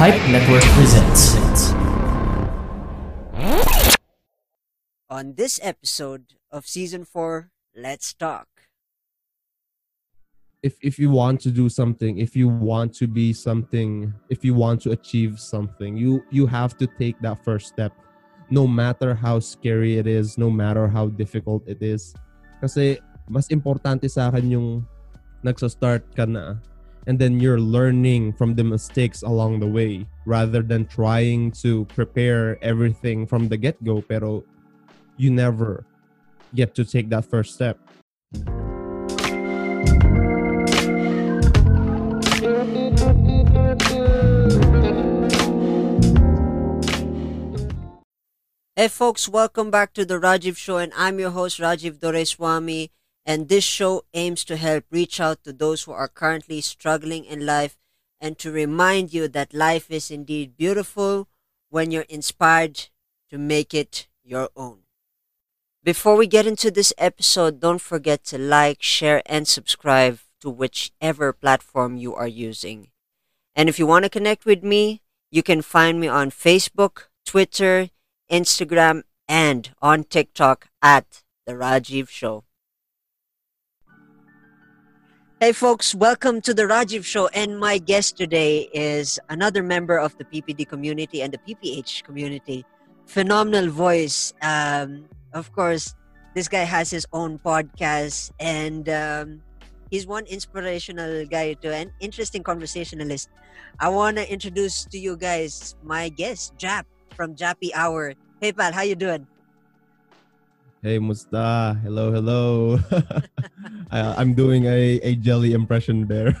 Pipe Network presents. On this episode of season 4, let's talk. if if you want to do something if you want to be something if you want to achieve something you you have to take that first step no matter how scary it is no matter how difficult it is kasi mas importante sa akin yung nagsa-start ka na and then you're learning from the mistakes along the way rather than trying to prepare everything from the get-go. Pero you never get to take that first step. Hey folks, welcome back to the Rajiv Show and I'm your host Rajiv Doreswamy and this show aims to help reach out to those who are currently struggling in life and to remind you that life is indeed beautiful when you're inspired to make it your own. Before we get into this episode, don't forget to like, share, and subscribe to whichever platform you are using. And if you want to connect with me, you can find me on Facebook, Twitter, Instagram, and on TikTok at The Rajiv Show. Hey, folks, welcome to The Rajiv Show. And my guest today is another member of the PPD community and the PPH community. Phenomenal voice. Um, of course, this guy has his own podcast, and um, he's one inspirational guy to an interesting conversationalist. I want to introduce to you guys my guest, Jap from Jappy Hour. Hey pal, how you doing? Hey, Musta. Hello, hello. I, I'm doing a, a jelly impression there.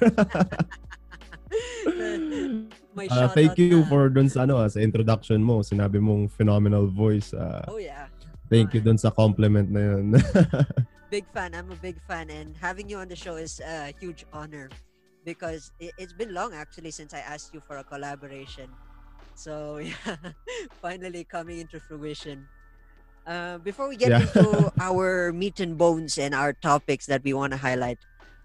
Uh, thank you na. for dun sa ano, ah, sa introduction mo. Sinabi mong phenomenal voice. ah. Oh yeah, thank you dun sa compliment na yun. big fan. I'm a big fan, and having you on the show is a huge honor because it, it's been long actually since I asked you for a collaboration. So yeah, finally coming into fruition. Uh, before we get Yeah. into our meat and bones and our topics that we want to highlight,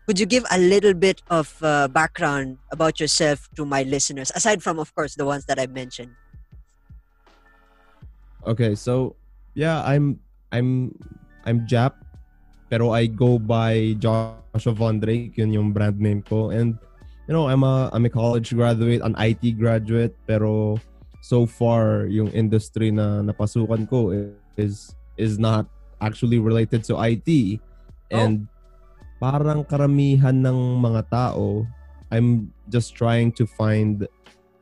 could you give a little bit of uh, background about yourself to my listeners, aside from, of course, the ones that I mentioned? okay, so yeah, I'm I'm I'm Jap pero I go by Joshua Von Drake, yun yung brand name ko. And you know, I'm a I'm a college graduate, an IT graduate, pero so far yung industry na napasukan ko is is not actually related to IT. Oh. And parang karamihan ng mga tao, I'm just trying to find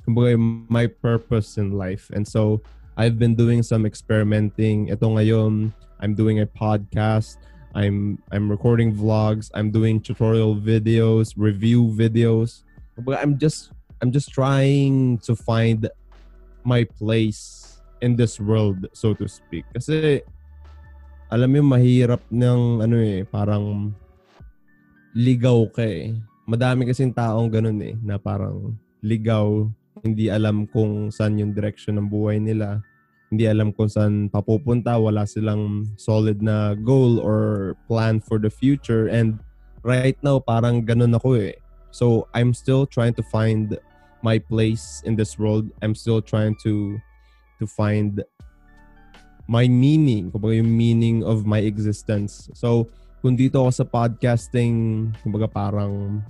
kumbaga, my purpose in life. And so I've been doing some experimenting. Ito ngayon, I'm doing a podcast. I'm I'm recording vlogs. I'm doing tutorial videos, review videos. But I'm just I'm just trying to find my place in this world, so to speak. Kasi alam mo mahirap ng ano eh, parang ligaw ka eh. Madami kasing taong ganun eh, na parang ligaw, hindi alam kung saan yung direction ng buhay nila. Hindi alam kung saan papupunta, wala silang solid na goal or plan for the future. And right now, parang ganun ako eh. So, I'm still trying to find my place in this world. I'm still trying to to find my meaning, kumbaga yung meaning of my existence. So, kung dito ako sa podcasting, kumbaga parang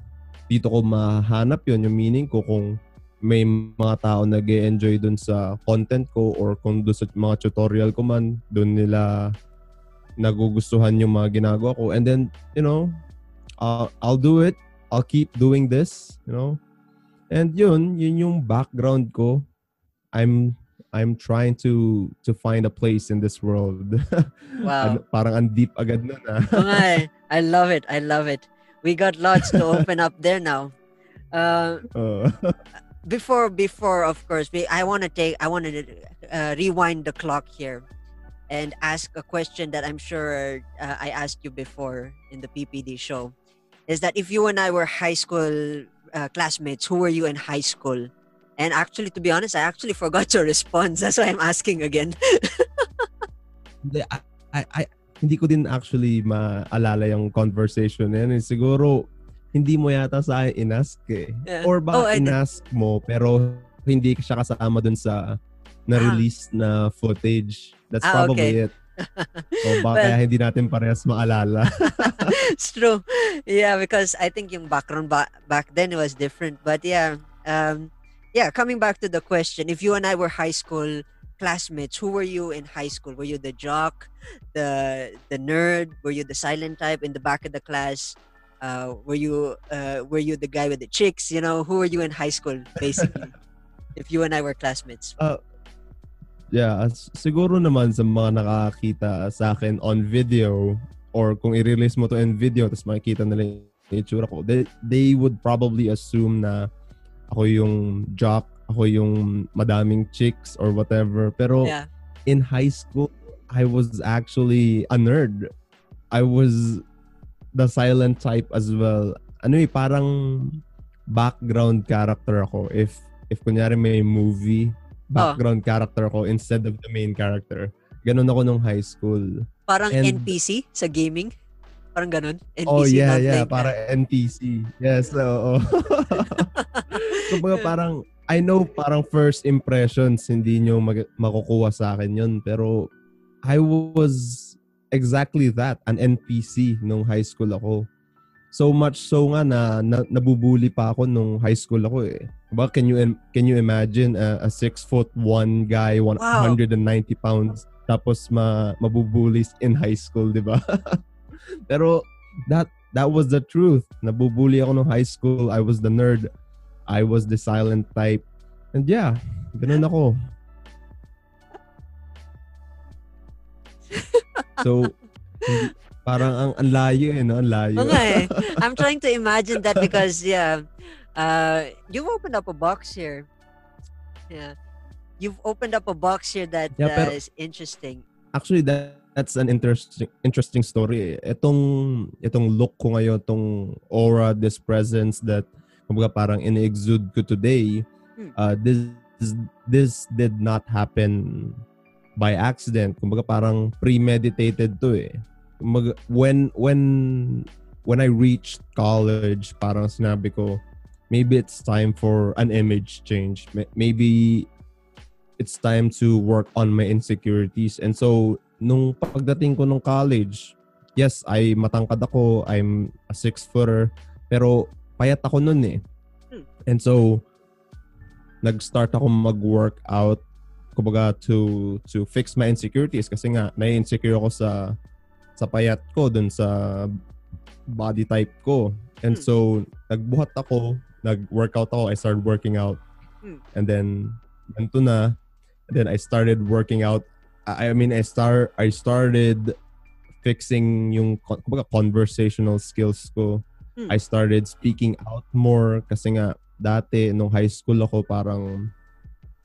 dito ko mahanap yon yung meaning ko kung may mga tao nag enjoy dun sa content ko or kung dun sa mga tutorial ko man, dun nila nagugustuhan yung mga ginagawa ko. And then, you know, uh, I'll do it. I'll keep doing this, you know. And yun, yun yung background ko. I'm I'm trying to to find a place in this world. Wow. Parang ang deep agad nun ah. Oo eh. I love it. I love it. We got lots to open up there now. Uh, Oo. before, before, of course, we, I want to take, I want to uh, rewind the clock here and ask a question that I'm sure uh, I asked you before in the PPD show. Is that if you and I were high school uh, classmates, who were you in high school? And actually, to be honest, I actually forgot your response. That's why I'm asking again. Hindi, I, I, I- hindi ko din actually maalala yung conversation na yan. Eh. Siguro, hindi mo yata sa akin inask eh. Yeah. Or ba Oh, inask mo, pero hindi siya kasama dun sa na-release na footage. That's Ah, probably okay. it. O baka Well- hindi natin parehas maalala. it's true. Yeah, because I think yung background ba- back then was different. But yeah, um, yeah. Coming back to the question, if you and I were high school classmates, who were you in high school? Were you the jock, the the nerd? Were you the silent type in the back of the class? Uh, were you uh, were you the guy with the chicks? You know, who were you in high school, basically? if you and I were classmates. Yeah, as- siguro naman sa mga nakakita sa akin on video or kung i-release mo to in video tapos makikita nila yung itsura ko, they, they would probably assume na ako yung jock, ako yung madaming chicks or whatever. Pero Yeah. in high school, I was actually a nerd. I was the silent type as well. Ano eh, parang background character ako. If if kunyari may movie, background character ako instead of the main character. Ganun ako nung high school. Parang And- NPC sa gaming. Parang ganun. NPC oh yeah, yeah, para NPC. Yes, oo. Kumbaga parang I know parang first impressions hindi nyo mag- makukuha sa akin yun pero I was exactly that, an NPC nung high school ako. So much so nga na, na nabubuli pa ako nung high school ako eh. Diba, can you can you imagine a, a six foot one guy, 190 pounds, tapos ma mabubuli in high school, di ba? Pero that that was the truth. Nabubuli ako nung high school. I was the nerd. I was the silent type. And yeah, ganun ako. So, hindi- parang ang, ang layo eh, no? Ang layo. Nga eh. I'm trying to imagine that because yeah, uh, you've opened up a box here. Yeah, you've opened up a box here that Yeah, uh, pero- is interesting. Actually, that, that's an interesting interesting story. Itong itong look ko ngayon, itong aura, this presence that kumbaga parang in-exude ko today, Hmm. uh, this this did not happen by accident. Kumbaga parang premeditated to eh. Kumbaga, when when when I reached college, parang sinabi ko, maybe it's time for an image change. Maybe it's time to work on my insecurities. And so, nung pagdating ko nung college, yes, I matangkad ako, I'm a six-footer, pero payat ako nun eh. Hmm. And so, nag-start ako mag-workout kumbaga to to fix my insecurities kasi nga na-insecure ako sa sa payat ko dun sa body type ko. And Hmm. so nagbuhat ako, nag-workout ako, I started working out. Hmm. And then ganito na. And then I started working out. I, mean I start I started fixing yung kumbaga conversational skills ko. Hmm. I started speaking out more kasi nga dati nung high school ako parang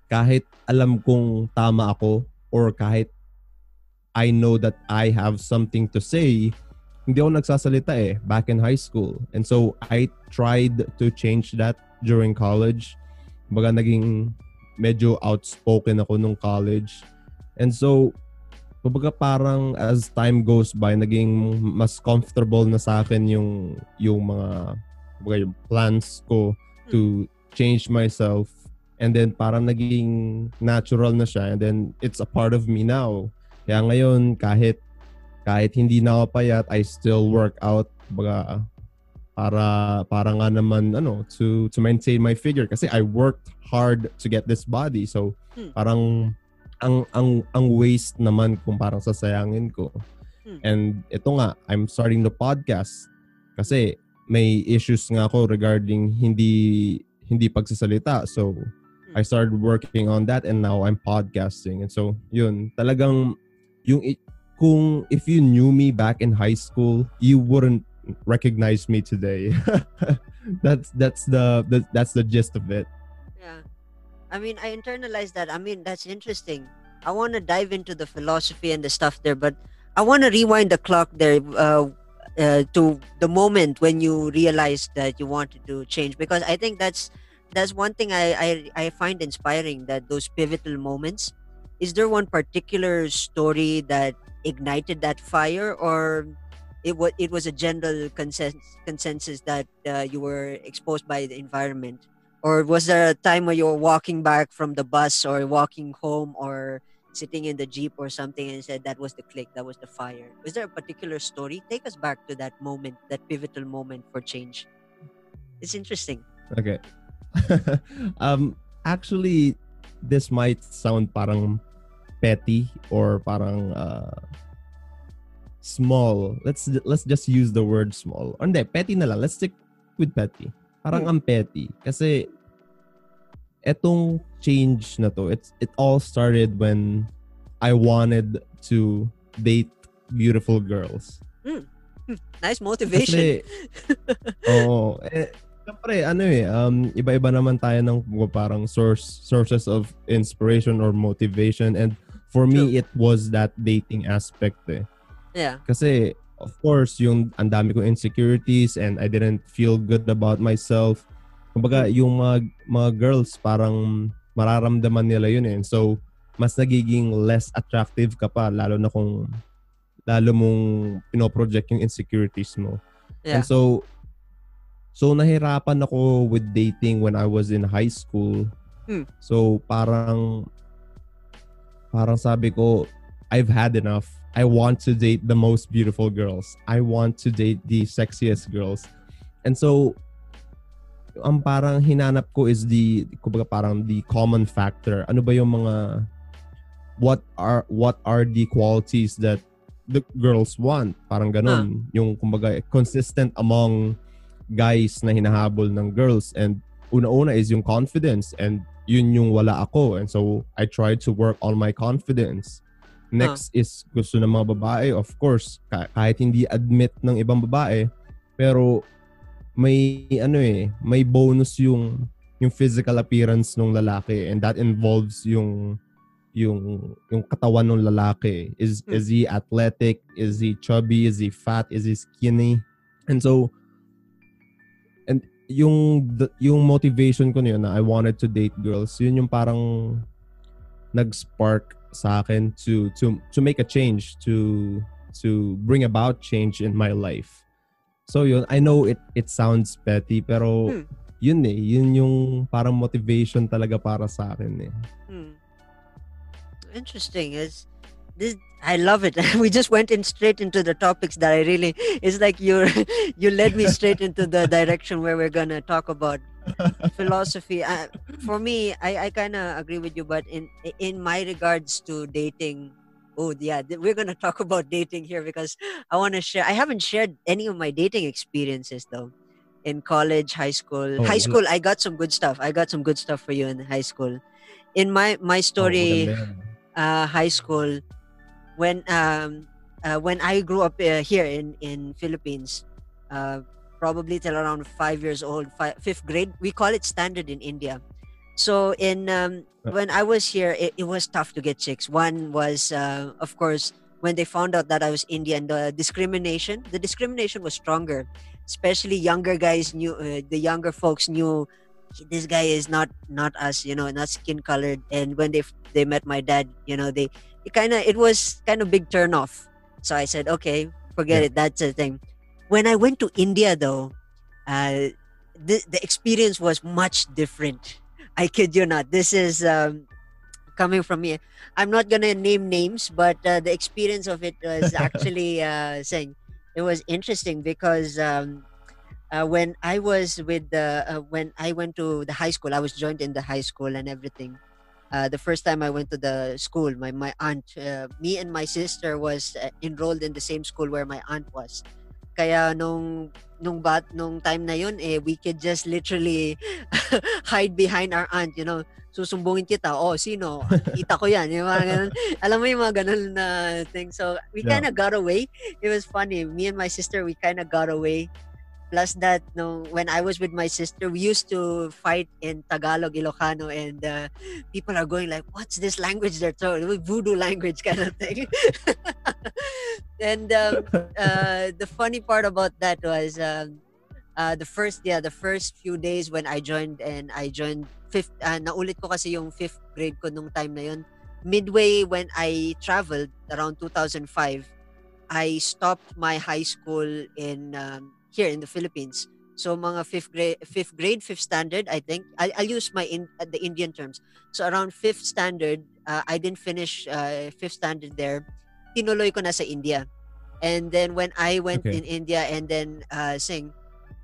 kahit alam kong tama ako or kahit I know that I have something to say, hindi ako nagsasalita eh back in high school. And so I tried to change that during college. Baga naging medyo outspoken ako nung college. And so kumbaga parang as time goes by naging mas comfortable na sa akin yung yung mga kumbaga yung plans ko to change myself. And then parang naging natural na siya. And then it's a part of me now. Kaya ngayon kahit kahit hindi na ako payat I still work out. Baga para para nga naman ano to to maintain my figure. Kasi I worked hard to get this body. So Hmm. parang ang ang ang waste naman kung parang sasayangin ko. Hmm. and ito nga I'm starting the podcast kasi may issues nga ako regarding hindi hindi pagsasalita. So I started working on that and now I'm podcasting. And so yun talagang yung kung if you knew me back in high school you wouldn't recognize me today. That's that's the, the that's the gist of it. Yeah. I mean, I internalized that. I mean, that's interesting. I want to dive into the philosophy and the stuff there, but I want to rewind the clock there uh, uh, to the moment when you realized that you wanted to change, because I think that's that's one thing I, I I find inspiring. That those pivotal moments. Is there one particular story that ignited that fire, or it was it was a general consensus consensus that uh, you were exposed by the environment? Or was there a time where you were walking back from the bus or walking home or sitting in the jeep or something and said that was the click, that was the fire? Was there a particular story? Take us back to that moment, that pivotal moment for change. It's interesting. Okay. um, actually, this might sound parang petty or parang uh, small. Let's let's just use the word small. Hindi, petty na lang. Let's stick with petty. Parang Hmm. ang petty. Kasi etong change na to, it's, it all started when I wanted to date beautiful girls. Nice motivation. Kasi, oo. eh, Siyempre, ano eh, um, iba-iba naman tayo ng parang source, sources of inspiration or motivation. And for me, it was that dating aspect eh. yeah. Kasi, of course, yung ang dami kong insecurities and I didn't feel good about myself. Kumbaga, yung mga, mga girls, parang mararamdaman nila yun eh. So, mas nagiging less attractive ka pa, lalo na kung lalo mong pinoproject yung insecurities mo. Yeah. And so, so nahirapan ako with dating when I was in high school. Hmm. So, parang, parang sabi ko, I've had enough. I want to date the most beautiful girls. I want to date the sexiest girls. And so, ang parang hinanap ko is the, kumbaga parang the common factor. Ano ba yung mga, what are, what are the qualities that the girls want? Parang ganun. Yung kumbaga consistent among guys na hinahabol ng girls. And una-una is yung confidence. And yun yung wala ako. And so, I tried to work on my confidence. Next is gusto ng mga babae, of course, ka- kahit hindi admit ng ibang babae, pero may ano eh, may bonus yung yung physical appearance ng lalaki and that involves yung yung yung katawan ng lalaki. Is Hmm. is he athletic? Is he chubby? Is he fat? Is he skinny? And so and yung yung motivation ko na yun na I wanted to date girls, yun yung parang nag-spark sa akin to to to make a change to to bring about change in my life. So yun, I know it it sounds petty pero Hmm. yun eh, yun yung parang motivation talaga para sa akin eh. Hmm. Interesting. Is this? I love it. we just went in straight into the topics that I really. It's like you you led me straight into the direction where we're gonna talk about philosophy. Uh, for me, I I kind of agree with you, but in in my regards to dating. Oh yeah, we're gonna talk about dating here because I want to share. I haven't shared any of my dating experiences though. In college, high school, Oh, high school, I got some good stuff. I got some good stuff for you in high school. In my my story, Oh, uh, high school when um uh, when I grew up uh, here in in Philippines uh, probably till around five years old fi- fifth grade. We call it standard in India. So in um, when I was here it, it was tough to get chicks. One was uh, of course when they found out that I was Indian the discrimination the discrimination was stronger. Especially younger guys knew uh, the younger folks knew this guy is not not us you know not skin colored. And when they they met my dad you know they it kind of it was kind of big turn off. So i said okay forget Yeah. it that's the thing when i went to india though uh the, the experience was much different i kid you not this is um coming from me i'm not gonna name names but uh, the experience of it was actually uh saying it was interesting because um uh, when I was with the uh, when I went to the high school, I was joined in the high school and everything. Uh, the first time I went to the school, my my aunt, uh, me and my sister was uh, enrolled in the same school where my aunt was. Kaya nung nung bat nung time na yun, eh, we could just literally hide behind our aunt, you know. Susumbungin kita, oh, sino? Kita ko yan. Yung mga ganun. Alam mo yung mga ganun na thing. So, we Yeah. kind of got away. It was funny. Me and my sister, we kind of got away plus that no when I was with my sister we used to fight in Tagalog Ilocano and uh, people are going like what's this language they're throwing? Voodoo language kind of thing. And um, uh, the funny part about that was um, uh, the first yeah the first few days when I joined and I joined fifth uh, naulit ko kasi yung fifth grade ko nung time na yun. Midway when I traveled around 2005 I stopped my high school in um, here in the Philippines. So mga fifth grade, fifth grade, fifth standard, I think. I'll, I'll use my in, uh, the Indian terms. So around fifth standard, uh, I didn't finish uh, fifth standard there. Tinuloy ko na sa India. And then when I went Okay. in India and then uh, sing,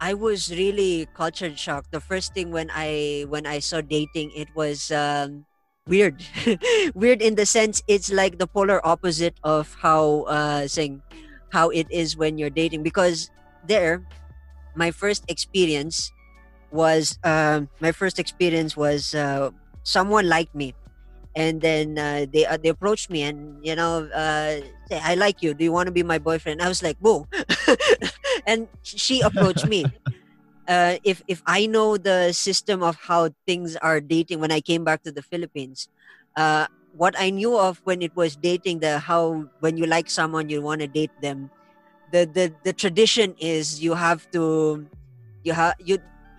I was really culture shocked. The first thing when I when I saw dating, it was um, weird. weird in the sense it's like the polar opposite of how uh, sing how it is when you're dating because there my first experience was um my first experience was uh, someone liked me. And then uh, they uh, they approached me and you know uh, say I like you. Do you want to be my boyfriend? I was like whoa. And she approached me. Uh, if if I know the system of how things are dating when I came back to the Philippines uh, what I knew of when it was dating the how when you like someone you want to date them the the the tradition is you have to you have you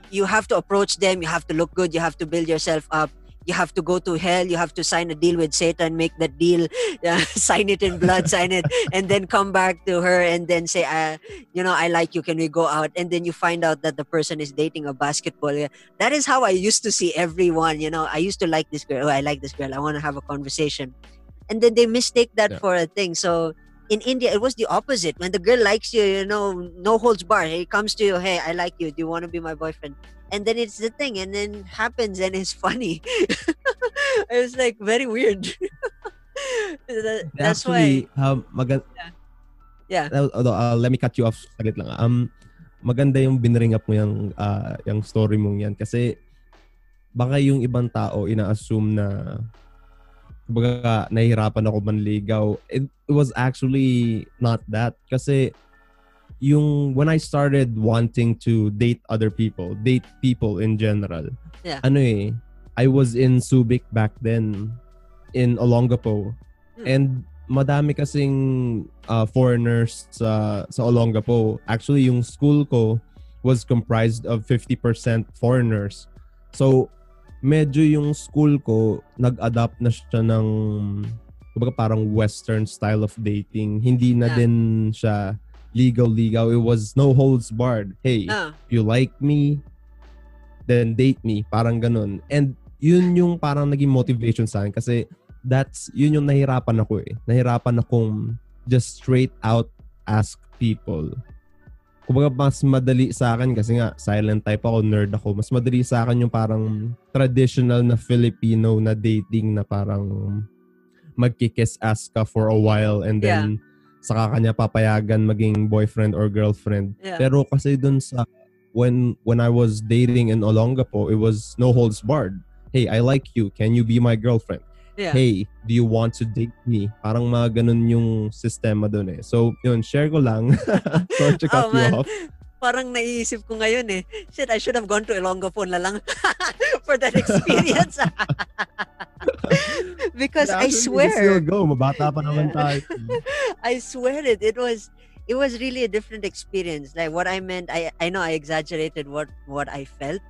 you have to approach them you have to look good you have to build yourself up you have to go to hell you have to sign a deal with satan make that deal uh, sign it in blood sign it and then come back to her and then say uh, you know i like you can we go out? And then you find out that the person is dating a basketball that is how i used to see everyone you know. I used to like this girl. Oh i like this girl. I want to have a conversation. And then they mistake that Yeah. for a thing. So in India, it was the opposite. When the girl likes you, you know, no holds bar. He comes to you, hey, I like you. Do you want to be my boyfriend? And then it's the thing, and then happens, and it's funny. it was like very weird. That- That's why. Actually, um, magan- Yeah. Uh, although, uh, let me cut you off saglit lang. Um, maganda yung binring up mo yung, uh, yung story mong yan kasi baka yung ibang tao ina-assume na kumbaga nahihirapan ako manligaw. It, it was actually not that kasi yung when I started wanting to date other people, date people in general. Yeah. Ano eh, I was in Subic back then in Olongapo. Hmm. And madami kasing uh, foreigners sa sa Olongapo. Actually, yung school ko was comprised of 50% foreigners. So, medyo yung school ko nag-adapt na siya ng kumbaga parang western style of dating. Hindi na Yeah. din siya legal-legal. It was no holds barred. Hey, Ah, you like me, then date me. Parang ganun. And yun yung parang naging motivation sa akin kasi that's, yun yung nahirapan ako eh. Nahirapan akong just straight out ask people. Kumbaga mas madali sa akin kasi nga silent type ako, nerd ako. Mas madali sa akin yung parang traditional na Filipino na dating na parang magkikiss ask ka for a while and then saka kanya papayagan maging boyfriend or girlfriend. yeah. Pero kasi dun sa when when I was dating in Olongapo, it was no holds barred. Hey, I like you. Can you be my girlfriend? Yeah. Hey, do you want to date me? Parang mga ganun yung sistema dun eh. So, yun, share ko lang. Sorry to cut Oh, man. you off. Parang naiisip ko ngayon eh. Shit, I should have gone to Ilonggo na lang for that experience. because I Actually, we swear, Still go. Mabata pa naman tayo. I swear it. It was it was really a different experience. Like what I meant, I I know I exaggerated what what I felt,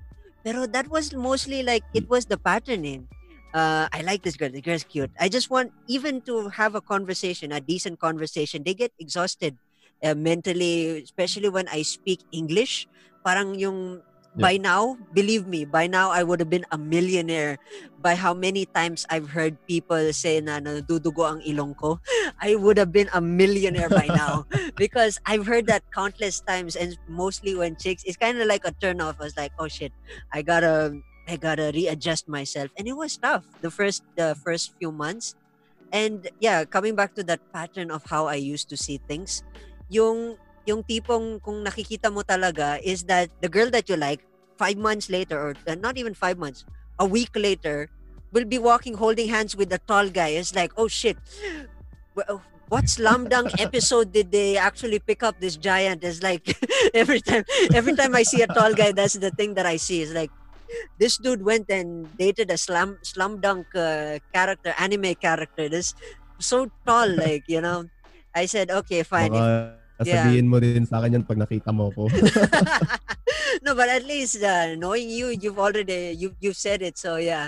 pero that was mostly like it was the pattern in. Uh, I like this girl. The girl's cute. I just want even to have a conversation, a decent conversation. They get exhausted uh, mentally, especially when I speak English. Parang yung by now, believe me, by now I would have been a millionaire. By how many times I've heard people say na nadudugo ang ilong ko, I would have been a millionaire by now because I've heard that countless times and mostly when chicks it's kind of like a turn off. I was like, oh shit, I gotta I gotta readjust myself, and it was tough the first the first few months. And yeah, coming back to that pattern of how I used to see things, yung yung tipong kung nakikita mo talaga is that the girl that you like five months later or uh, not even five months, a week later, will be walking holding hands with a tall guy. It's like, oh shit. What slam dunk episode did they actually pick up this giant? It's like every time every time I see a tall guy, that's the thing that I see. Is like this dude went and dated a slam slam dunk uh, character, anime character. This so tall, like you know. I said, okay, fine. Baka Yeah. mo din sa akin yan pag nakita mo ko. no, but at least uh, knowing you, you've already you you've said it. So yeah.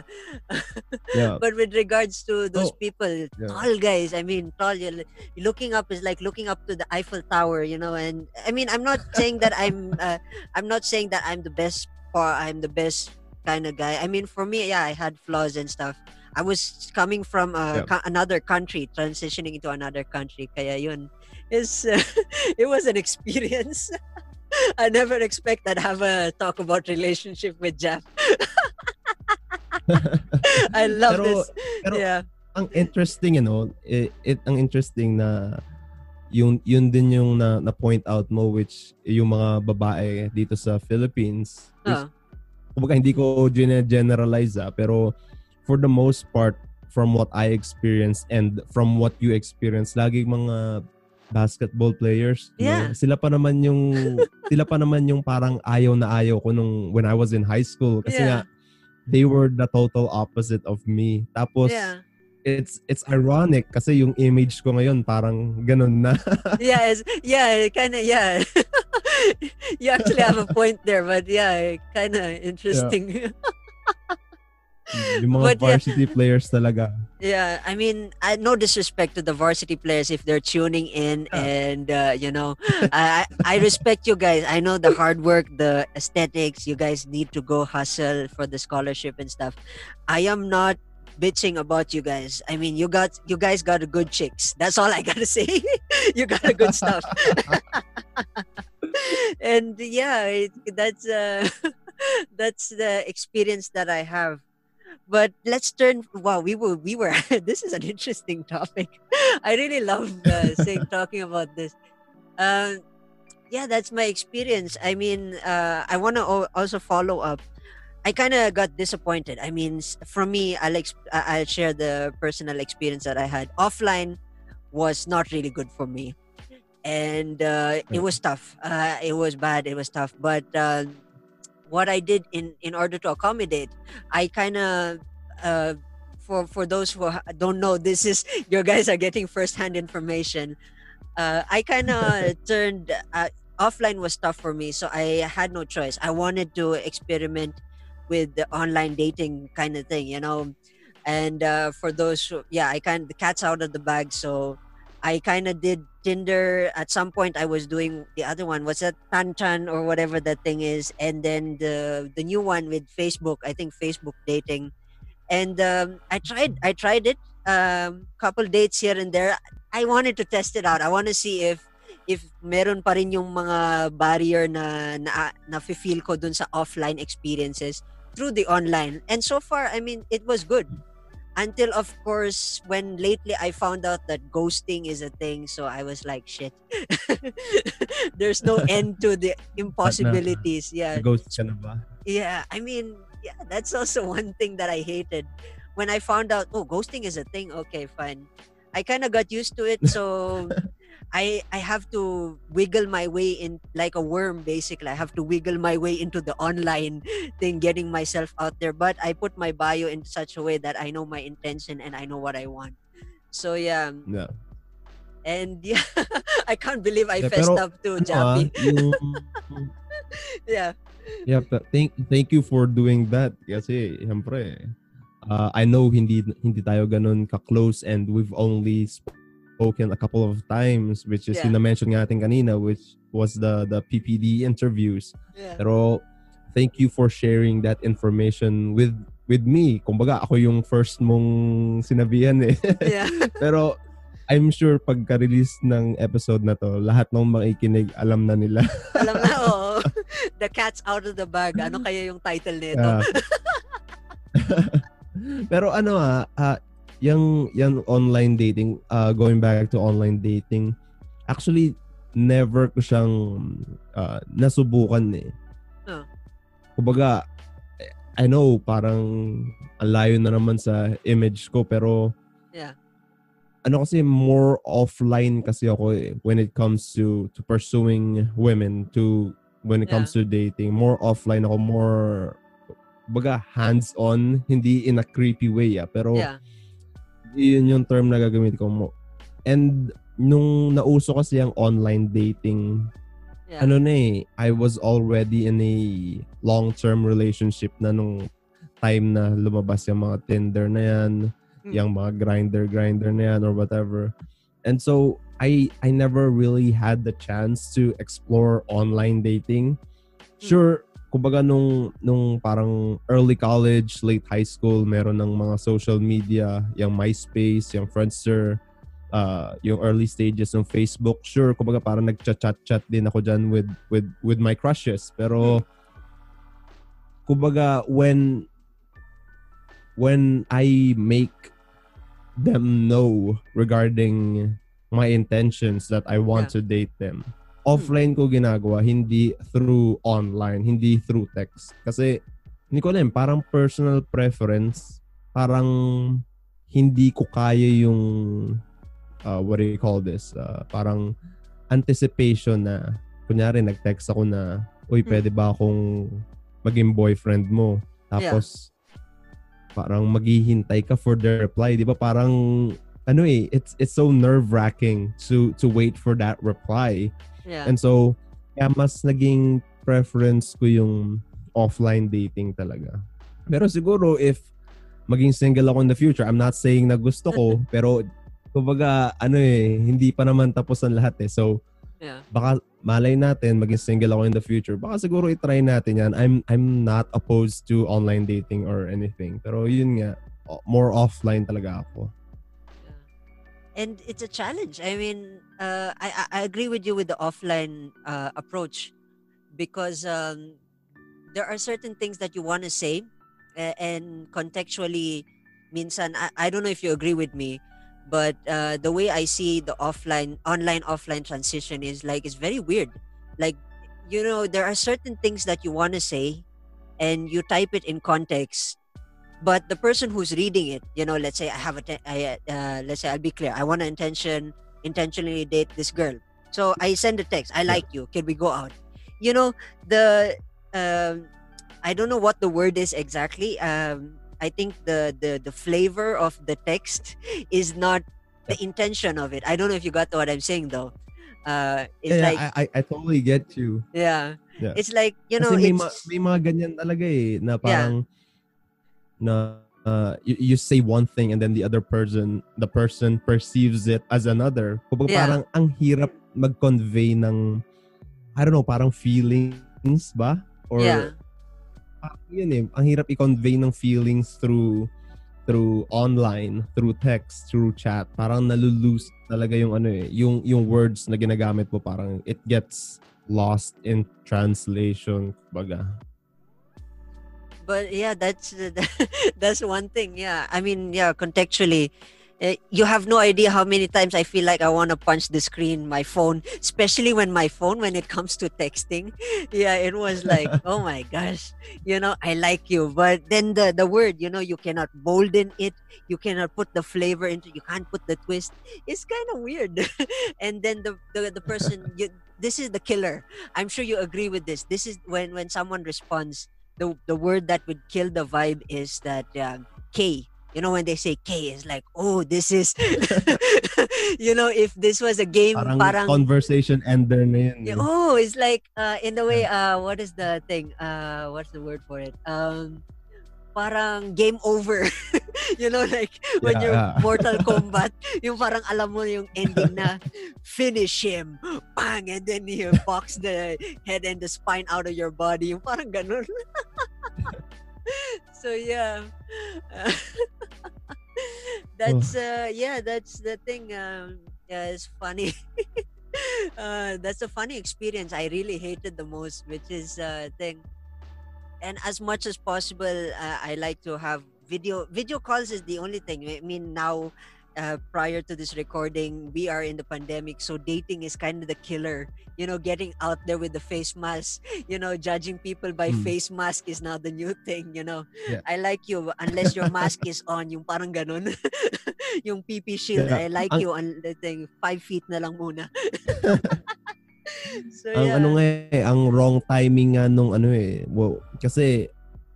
Yeah. but with regards to those Oh, people, yeah. tall guys, I mean, tall. Looking up is like looking up to the Eiffel Tower, you know. And I mean, I'm not saying that I'm, uh, I'm not saying that I'm the best or I'm the best kind of guy. I mean, for me, yeah, I had flaws and stuff. I was coming from uh, Yeah. co- another country, transitioning into another country. Kaya yun is it was an experience. I never expect that have a talk about relationship with Jeff. I love Pero- this. pero- yeah. ang interesting, you know, it, it ang interesting na yung yun din yung na, na point out mo which yung mga babae dito sa Philippines. Oh. Kumbaga hindi ko generalize ah, pero for the most part from what I experienced and from what you experienced, lagi mga basketball players. no? Yeah. Sila pa naman yung sila pa naman yung parang ayaw na ayaw ko nung when I was in high school kasi Yeah. nga they were the total opposite of me. Tapos Yeah. It's it's ironic kasi yung image ko ngayon parang ganun na. Yeah. It's, yeah. Kind of. Yeah. you actually have a point there, but yeah, kind of interesting. yung mga But yeah. varsity players talaga. Yeah, I mean, I no disrespect to the varsity players if they're tuning in, and uh, you know, I I respect you guys. I know the hard work, the aesthetics. You guys need to go hustle for the scholarship and stuff. I am not bitching about you guys. I mean, you got you guys got a good chicks. That's all I gotta say. you got a good stuff. and yeah, it, that's uh, that's the experience that I have but let's turn wow we were we were this is an interesting topic i really love uh, saying talking about this um yeah that's my experience i mean uh i want to o- also follow up i kind of got disappointed. I mean from me i'll exp- i'll share the personal experience that i had. Offline was not really good for me. And uh, it was tough. Uh, it was bad it was tough. But uh, what i did in in order to accommodate I kind of uh, for for those who don't know, this is your guys are getting firsthand information. Uh, I kind of turned uh, offline was tough for me, so I had no choice. I wanted to experiment with the online dating kind of thing, you know. And uh, for those, who, yeah, I kind the cat's out of the bag, so I kind of did Tinder. At some point, I was doing the other one. What's that Tantan or whatever that thing is, and then the the new one with Facebook. I think Facebook dating, and um, I tried. I tried it. Um, couple dates here and there. I wanted to test it out. I want to see if if meron pa rin yung mga barrier na na, na feel ko dun sa offline experiences through the online. And so far, I mean, it was good. Until of course when lately i found out that ghosting is a thing so i was like shit. There's no end to the impossibilities. Yeah. Ghost ka na ba? yeah i mean yeah that's also one thing that i hated. When i found out oh ghosting is a thing okay fine. I kind of got used to it so i i have to wiggle my way in like a worm basically. I have to wiggle my way into the online thing getting myself out there. But i put my bio in such a way that i know my intention and i know what i want. So yeah. Yeah. and yeah i can't believe i Yeah, fessed pero up to Jappy yung, yeah. Yeah, but thank thank you for doing that. Kasi siyempre uh, I know hindi hindi tayo ganun ka-close and we've only spoken a couple of times which is Yeah. yung na-mention nga natin kanina which was the the PPD interviews. Yeah. Pero thank you for sharing that information with with me. Kumbaga ako yung first mong sinabihan eh. Yeah. Pero I'm sure pagka-release ng episode na to lahat ng makikinig alam na nila. Alam na oh the cat's out of the bag. Ano kaya yung title nito? Ah. Pero ano ah, ah, yung, yung online dating, uh, going back to online dating, actually, never ko siyang ah, nasubukan eh. Oh. Kumbaga, I know parang ang layo na naman sa image ko pero Yeah. ano kasi more offline kasi ako eh, when it comes to to pursuing women to when it comes to dating more offline ako more baga hands-on hindi in a creepy way ah pero yeah yun yung term na gagamit ko mo and nung nauso kasi ang online dating Yeah. ano na eh, I was already in a long-term relationship na nung time na lumabas yung mga Tinder na yan, Hmm. yung mga grinder-grinder na yan or whatever. And so, I I never really had the chance to explore online dating. Sure, kumbaga nung, nung parang early college, late high school, meron ng mga social media, yung MySpace, yung Friendster, uh, yung early stages ng Facebook. Sure, kumbaga parang nagchat-chat-chat din ako dyan with, with, with my crushes. Pero, kumbaga, when when I make them know regarding my intentions that I want to date them, offline ko ginagawa, hindi through online, hindi through text. Kasi, hindi ko alam, parang personal preference, parang hindi ko kaya yung, uh, what do you call this, uh, parang anticipation na, kunyari, nag-text ako na, uy, Hmm. pwede ba akong maging boyfriend mo? Tapos, parang maghihintay ka for the reply. Di ba parang, ano eh, it's, it's so nerve-wracking to, to wait for that reply. Yeah. And so, kaya mas naging preference ko yung offline dating talaga. Pero siguro if maging single ako in the future, I'm not saying na gusto ko, pero kumbaga, ano eh, hindi pa naman tapos ang lahat eh. So, yeah. baka malay natin maging single ako in the future. Baka siguro i-try natin yan. I'm I'm not opposed to online dating or anything. Pero yun nga, more offline talaga ako. And it's a challenge. I mean, uh, I I- agree with you with the offline uh, approach because um, there are certain things that you want to say, uh, and contextually, minsan I, I don't know if you agree with me, but uh, the way I see the offline online offline transition is like it's very weird. Like you know, there are certain things that you want to say, and you type it in context but the person who's reading it you know let's say i have a te- I, uh, let's say i'll be clear. I want to intention intentionally date this girl. So i send a text. I like you. Can we go out? You know the um i don't know what the word is exactly. Um i think the the the flavor of the text is not the intention of it. I don't know if you got what i'm saying though. Uh it's Yeah, like I, I, I totally get you. yeah. Yeah. it's like you know Kasi may, it's ma- may mga ganyan talaga eh, na parang, na uh, you, you say one thing and then the other person, the person perceives it as another. Kumbaga Yeah. parang ang hirap mag-convey ng, I don't know, parang feelings ba? Or, yeah parang yun eh, ang hirap i-convey ng feelings through through online, through text, through chat. Parang nalulose talaga yung ano eh, yung yung words na ginagamit mo parang it gets lost in translation, baga. But yeah that's that's one thing yeah. I mean yeah contextually uh, you have no idea how many times i feel like i want to punch the screen my phone especially when my phone when it comes to texting. Yeah it was like oh my gosh you know i like you. But then the the word you know you cannot bolden it you cannot put the flavor into you can't put the twist. It's kind of weird. And then the the, the person you, this is the killer. I'm sure you agree with this. This is when when someone responds the the word that would kill the vibe is that um, K. You know when they say K is like, oh, this is, you know, if this was a game, Parang, parang, conversation ender na yun. Yeah, oh, it's like uh, in the way, uh, what is the thing? Uh, what's the word for it? Um, parang game over. you know, like when Yeah, you're yeah. Mortal Kombat, yung parang alam mo yung ending na finish him, bang, and then you box the head and the spine out of your body. Yung parang ganun. so yeah. Uh, that's uh yeah, that's the thing. Um yeah, it's funny. uh that's a funny experience I really hated the most, which is uh thing. And as much as possible, uh, I like to have video. Video calls is the only thing. I mean, now, uh, prior to this recording, we are in the pandemic, so dating is kind of the killer. You know, getting out there with the face mask. You know, judging people by Hmm. face mask is now the new thing. You know, Yeah. I like you unless your mask is on. Yung parang ganun. yung PP shield. Yeah. I like Ang- you on the thing. Five feet na lang muna. so ang yeah. ano nga eh, ang wrong timing nga nung ano eh. Wow, kasi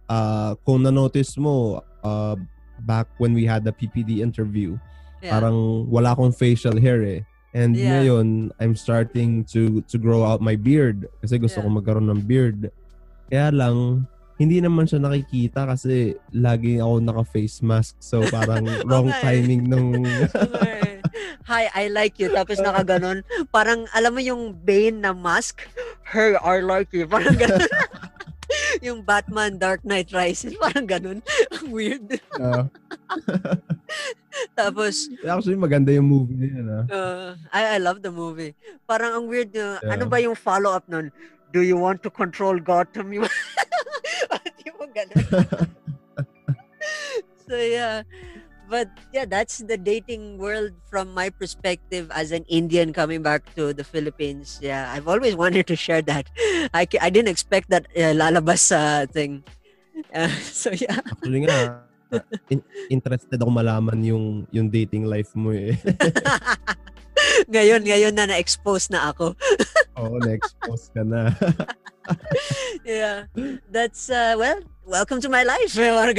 ah kung na-notice mo uh, back when we had the PPD interview, yeah. parang wala akong facial hair eh. And Yeah. ngayon, I'm starting to to grow out my beard kasi gusto Yeah. ko magkaroon ng beard. Kaya lang, hindi naman siya nakikita kasi lagi ako naka-face mask. So parang wrong timing nung... Okay. Hi, I like you. Tapos nakaganon. Parang, alam mo yung Bane na mask? Her, I like you. Parang ganon. yung Batman Dark Knight Rises. Parang ganon. Ang weird. Ah, Tapos, actually, maganda yung movie niya. ah. uh, I, I love the movie. Parang ang weird. Uh, Yeah. Ano ba yung follow-up nun? Do you want to control Gotham? Yung, yung ganon. so yeah but yeah that's the dating world from my perspective as an indian coming back to the philippines yeah i've always wanted to share that i, I didn't expect that uh, lalabas uh, thing uh, so yeah Actually nga, in- interested ako malaman yung yung dating life mo eh. ngayon ngayon na na-expose na ako Oo, na-expose ka na. yeah that's uh, well welcome to my life ganun.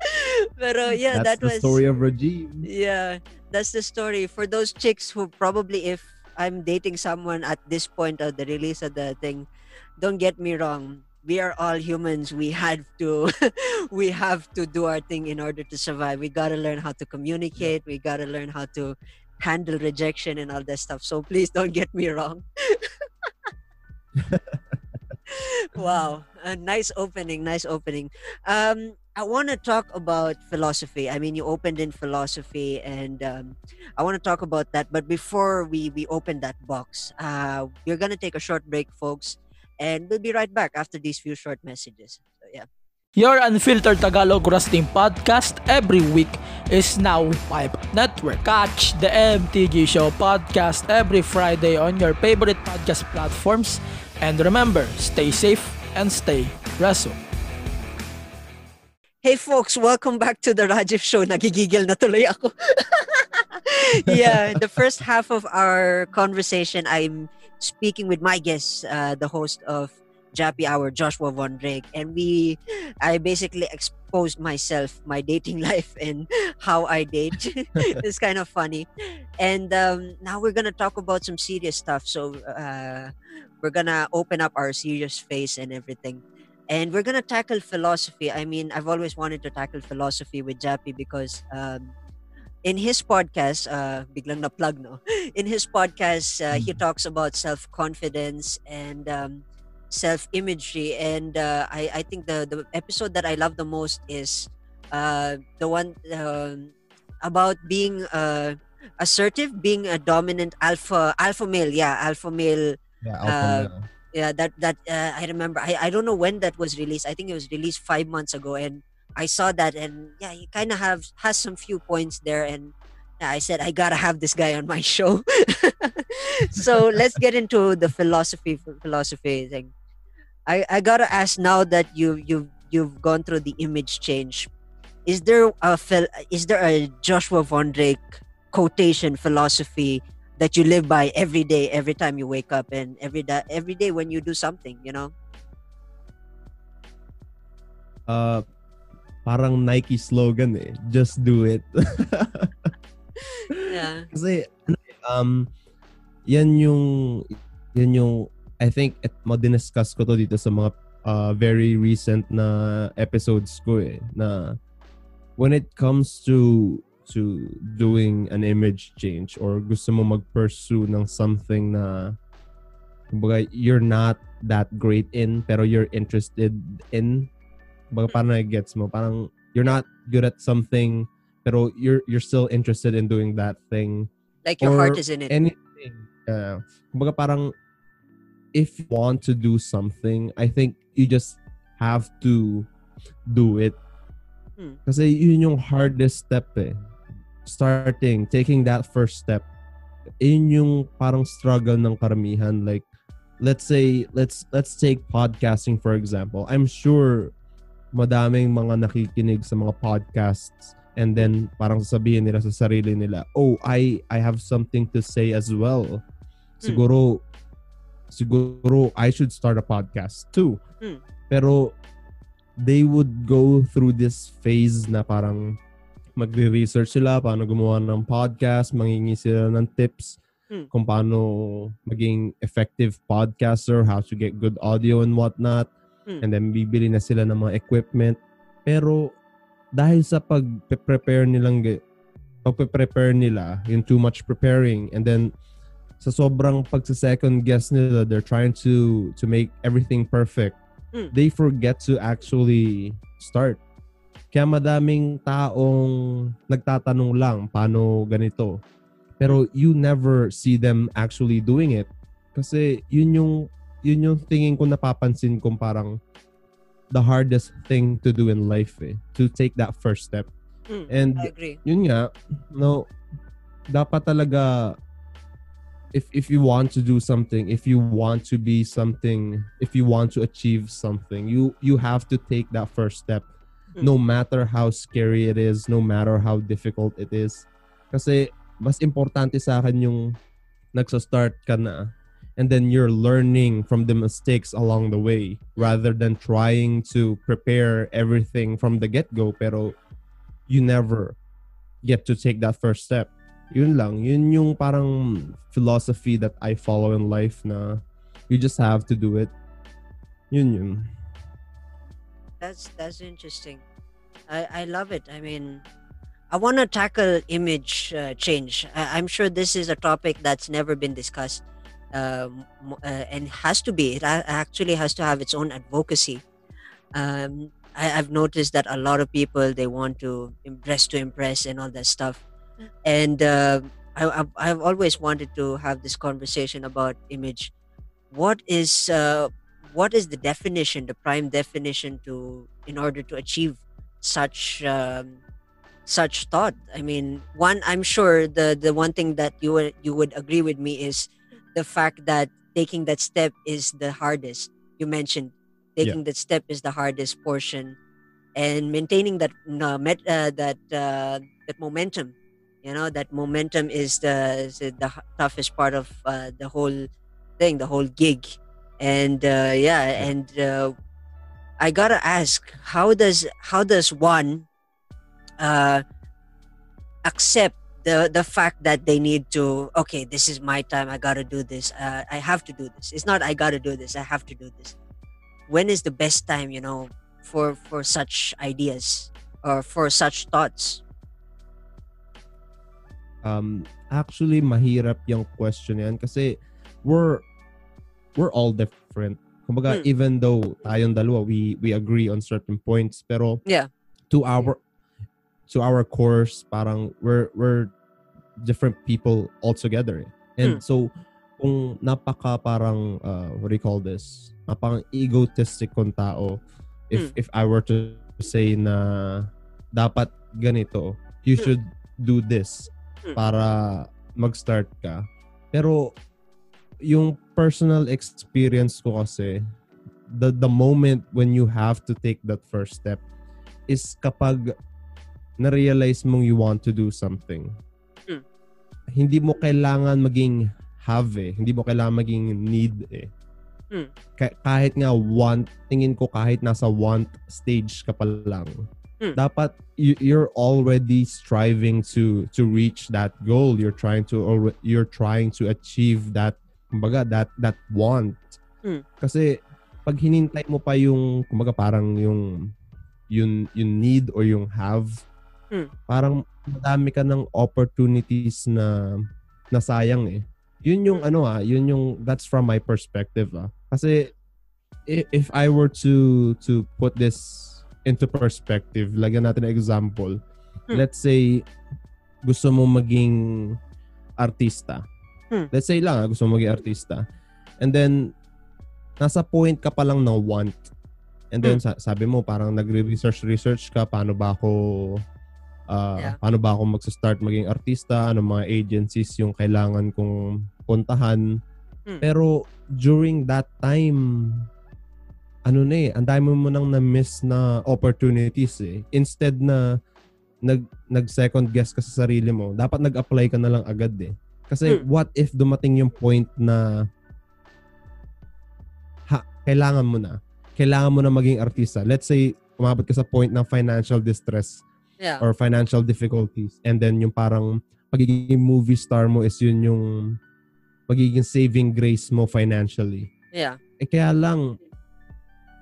pero yeah That's that was the story of Rajiv. Yeah, that's the story. For those chicks who probably, if I'm dating someone at this point of the release of the thing, don't get me wrong. We are all humans. We have to, we have to do our thing in order to survive. We gotta learn how to communicate. We gotta learn how to handle rejection and all that stuff. So please don't get me wrong. wow, a nice opening. Nice opening. Um, I want to talk about philosophy. I mean, you opened in philosophy, and um, I want to talk about that. But before we we open that box, uh, we're gonna take a short break, folks, and we'll be right back after these few short messages. So yeah. Your Unfiltered Tagalog Wrestling Podcast every week is now Pipe Network. Catch the MTG Show podcast every Friday on your favorite podcast platforms. And remember, stay safe and stay wrestle. Hey folks, welcome back to the Rajiv Show. Nagigigil na tuloy ako. yeah, the first half of our conversation, I'm speaking with my guest, uh, the host of Jappy Hour, Joshua Von Drake, and we, I basically exposed myself, my dating life, and how I date. it's kind of funny, and um, now we're gonna talk about some serious stuff. So uh, we're gonna open up our serious face and everything and we're gonna tackle philosophy. I mean, I've always wanted to tackle philosophy with Jappy because um, in his podcast, uh, biglang na plug no. In his podcast, uh, he talks about self confidence and um, self imagery, and uh, I I think the the episode that I love the most is uh, the one um, about being uh, assertive, being a dominant alpha alpha male. Yeah, alpha male Yeah, Uh, alpha male. Yeah that that uh, i remember I, I don't know when that was released. I think it was released five months ago and i saw that and yeah he kind of have has some few points there and i said i gotta have this guy on my show. So let's get into the philosophy philosophy thing. I i gotta ask now that you you've you've gone through the image change is there a is there a joshua von drake quotation philosophy that you live by every day every time you wake up and every day every day when you do something you know Uh, parang Nike slogan eh. Just do it. yeah Kasi eh, um yan yung yan yung I think et, mo-discuss ko to dito sa mga uh, very recent na episodes ko eh na when it comes to to doing an image change or gusto mo mag-pursue ng something na kumbaga you're not that great in pero you're interested in. Kumbaga parang gets mo parang you're not good at something pero you're you're still interested in doing that thing. Like your heart is in it. anything uh, kumbaga parang if you want to do something I think you just have to do it. Hmm. kasi yun yung hardest step eh starting taking that first step yun yung parang struggle ng karamihan. Like let's say let's let's take podcasting for example. I'm sure madaming mga nakikinig sa mga podcasts and then parang sasabihin nila sa sarili nila oh I I have something to say as well. Siguro siguro I should start a podcast too. Hmm. pero they would go through this phase na parang magre-research sila, paano gumawa ng podcast, mangingi sila ng tips Hmm. kung paano maging effective podcaster, how to get good audio and whatnot. Hmm. And then bibili na sila ng mga equipment. Pero dahil sa pag-prepare nilang pag-prepare nila, yung too much preparing and then sa sobrang pagsa-second guess nila, they're trying to to make everything perfect. Hmm. They forget to actually start. Kaya madaming taong nagtatanong lang paano ganito. Pero you never see them actually doing it. Kasi yun yung yun yung tingin ko napapansin kong parang the hardest thing to do in life eh. To take that first step. Mm, And I agree. yun nga, no, dapat talaga if if you want to do something, if you want to be something, if you want to achieve something, you you have to take that first step. Mm. No matter how scary it is, no matter how difficult it is. Kasi mas importante sa akin yung nagsa-start ka na and then you're learning from the mistakes along the way rather than trying to prepare everything from the get-go pero you never get to take that first step. Yun lang. Yun yung parang philosophy that I follow in life na you just have to do it. Yun yun. That's that's interesting. I I love it. I mean, I want to tackle image uh, change. I, I'm sure this is a topic that's never been discussed, um, uh, and has to be. It actually has to have its own advocacy. Um, I, I've noticed that a lot of people they want to impress to impress and all that stuff, and uh, I, I've, I've always wanted to have this conversation about image. What is uh, what is the definition, the prime definition to in order to achieve such um, such thought? I mean, one, I'm sure the the one thing that you would you would agree with me is the fact that taking that step is the hardest. You mentioned taking that step is the hardest portion, and maintaining that uh, met, uh, that uh, that momentum. You know that momentum is the is the toughest part of uh, the whole thing, the whole gig and uh, yeah and uh, i gotta ask how does how does one uh, accept the the fact that they need to okay this is my time i gotta do this uh, i have to do this. It's not i gotta do this i have to do this. When is the best time you know for for such ideas or for such thoughts? Um, actually, mahirap yung question yan kasi we're we're all different. Kumbaga, Hmm. even though tayong dalawa, we we agree on certain points, pero Yeah. to our to our course, parang we're we're different people altogether. And Hmm. so, kung napaka parang, uh, what do you call this? Napang egotistic kong tao, if Hmm. if I were to say na dapat ganito, you Hmm. should do this Hmm. para mag-start ka. Pero yung personal experience ko kasi the the moment when you have to take that first step is kapag na-realize mong you want to do something. Hmm. Hindi mo kailangan maging have eh. Hindi mo kailangan maging need eh. Hmm. Ka- kahit nga want, tingin ko kahit nasa want stage ka pa lang, Hmm. dapat you, you're already striving to to reach that goal. You're trying to you're trying to achieve that kumbaga that that want. Hmm. Kasi pag hinintay mo pa yung kumbaga parang yung yung yung need or yung have Hmm. parang madami ka ng opportunities na nasayang eh. Yun yung ano ah, yun yung that's from my perspective ah. Kasi i- if I were to to put this into perspective, lagyan natin ng example. Hmm. Let's say gusto mo maging artista. Hmm. Let's say lang ah, gusto mo maging artista. And then nasa point ka pa lang ng want. And then sa- sabi mo parang nagre-research research ka paano ba ako ah, Yeah. paano ba ako magsa-start maging artista, ano mga agencies yung kailangan kong puntahan. Hmm. Pero during that time ano na eh, ang dami mo nang na-miss na opportunities eh. Instead na nag nag second guess ka sa sarili mo, dapat nag-apply ka na lang agad eh. Kasi Hmm. what if dumating yung point na ha, kailangan mo na. Kailangan mo na maging artista. Let's say umabot ka sa point ng financial distress. Yeah. or financial difficulties. And then yung parang pagiging movie star mo is yun yung magiging saving grace mo financially. Yeah. Eh kaya lang,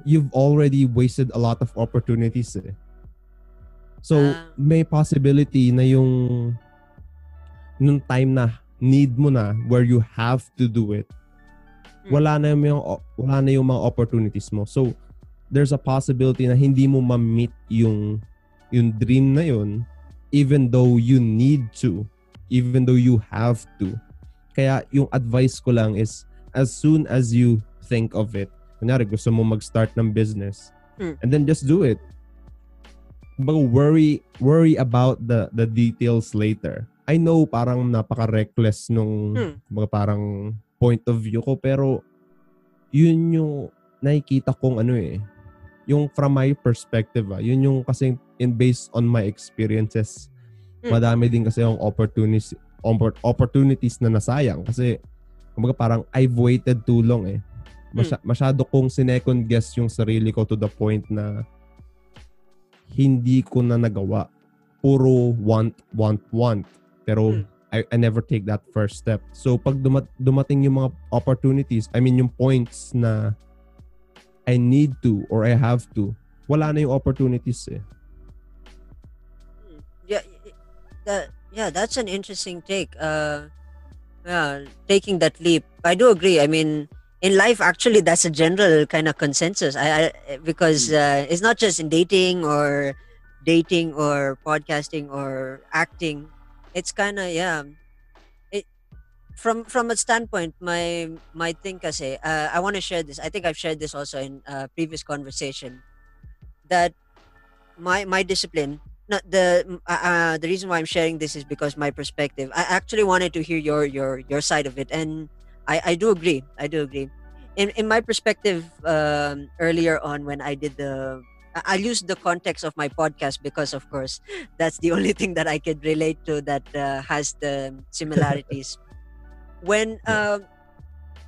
you've already wasted a lot of opportunities eh. So, Ah. may possibility na yung nung time na need mo na where you have to do it, Hmm. wala na yung wala na yung mga opportunities mo. So, there's a possibility na hindi mo ma-meet yung yung dream na yun even though you need to, even though you have to. Kaya yung advice ko lang is as soon as you think of it, kunyari gusto mo mag-start ng business, Hmm. and then just do it. But worry worry about the the details later. I know parang napaka-reckless nung Hmm. mga parang point of view ko pero yun yung nakikita kong ano eh yung from my perspective ah yun yung kasi in based on my experiences Hmm. madami din kasi yung opportunities oppor- opportunities na nasayang kasi kumbaga parang I've waited too long eh Masya- masyado kong sinecond guess yung sarili ko to the point na hindi ko na nagawa puro want want want pero Hmm. I, I never take that first step. So pag duma- dumating yung mga opportunities, I mean yung points na I need to or I have to, wala na yung opportunities eh. yeah that yeah that's an interesting take uh yeah taking that leap i do agree i mean in life actually that's a general kind of consensus i, I because uh, it's not just in dating or dating or podcasting or acting it's kind of yeah it from from a standpoint my my thing kasi uh, i want to share this i think i've shared this also in a previous conversation that my my discipline not the uh, uh, the reason why I'm sharing this is because my perspective. I actually wanted to hear your your your side of it, and I I do agree. I do agree. In in my perspective, um, earlier on when I did the, I'll use the context of my podcast because of course that's the only thing that I could relate to that uh, has the similarities. when um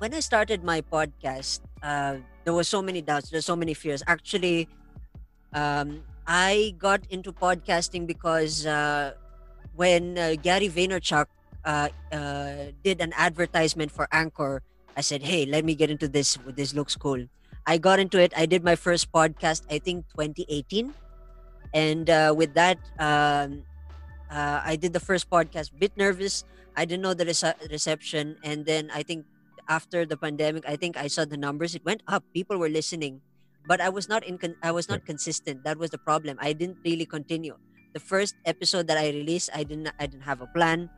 when I started my podcast, uh, there were so many doubts. There's so many fears. Actually, um, I got into podcasting because uh, when uh, Gary Vaynerchuk uh, uh, did an advertisement for Anchor, I said, "Hey, let me get into this. This looks cool." I got into it. I did my first podcast, I think 2018, and uh, with that, um, uh, I did the first podcast. Bit nervous. I didn't know the rece- reception, and then I think after the pandemic, I think I saw the numbers. It went up. People were listening but I was not in con- I was not consistent. That was the problem. I didn't really continue. The first episode that I released, I didn't I didn't have a plan,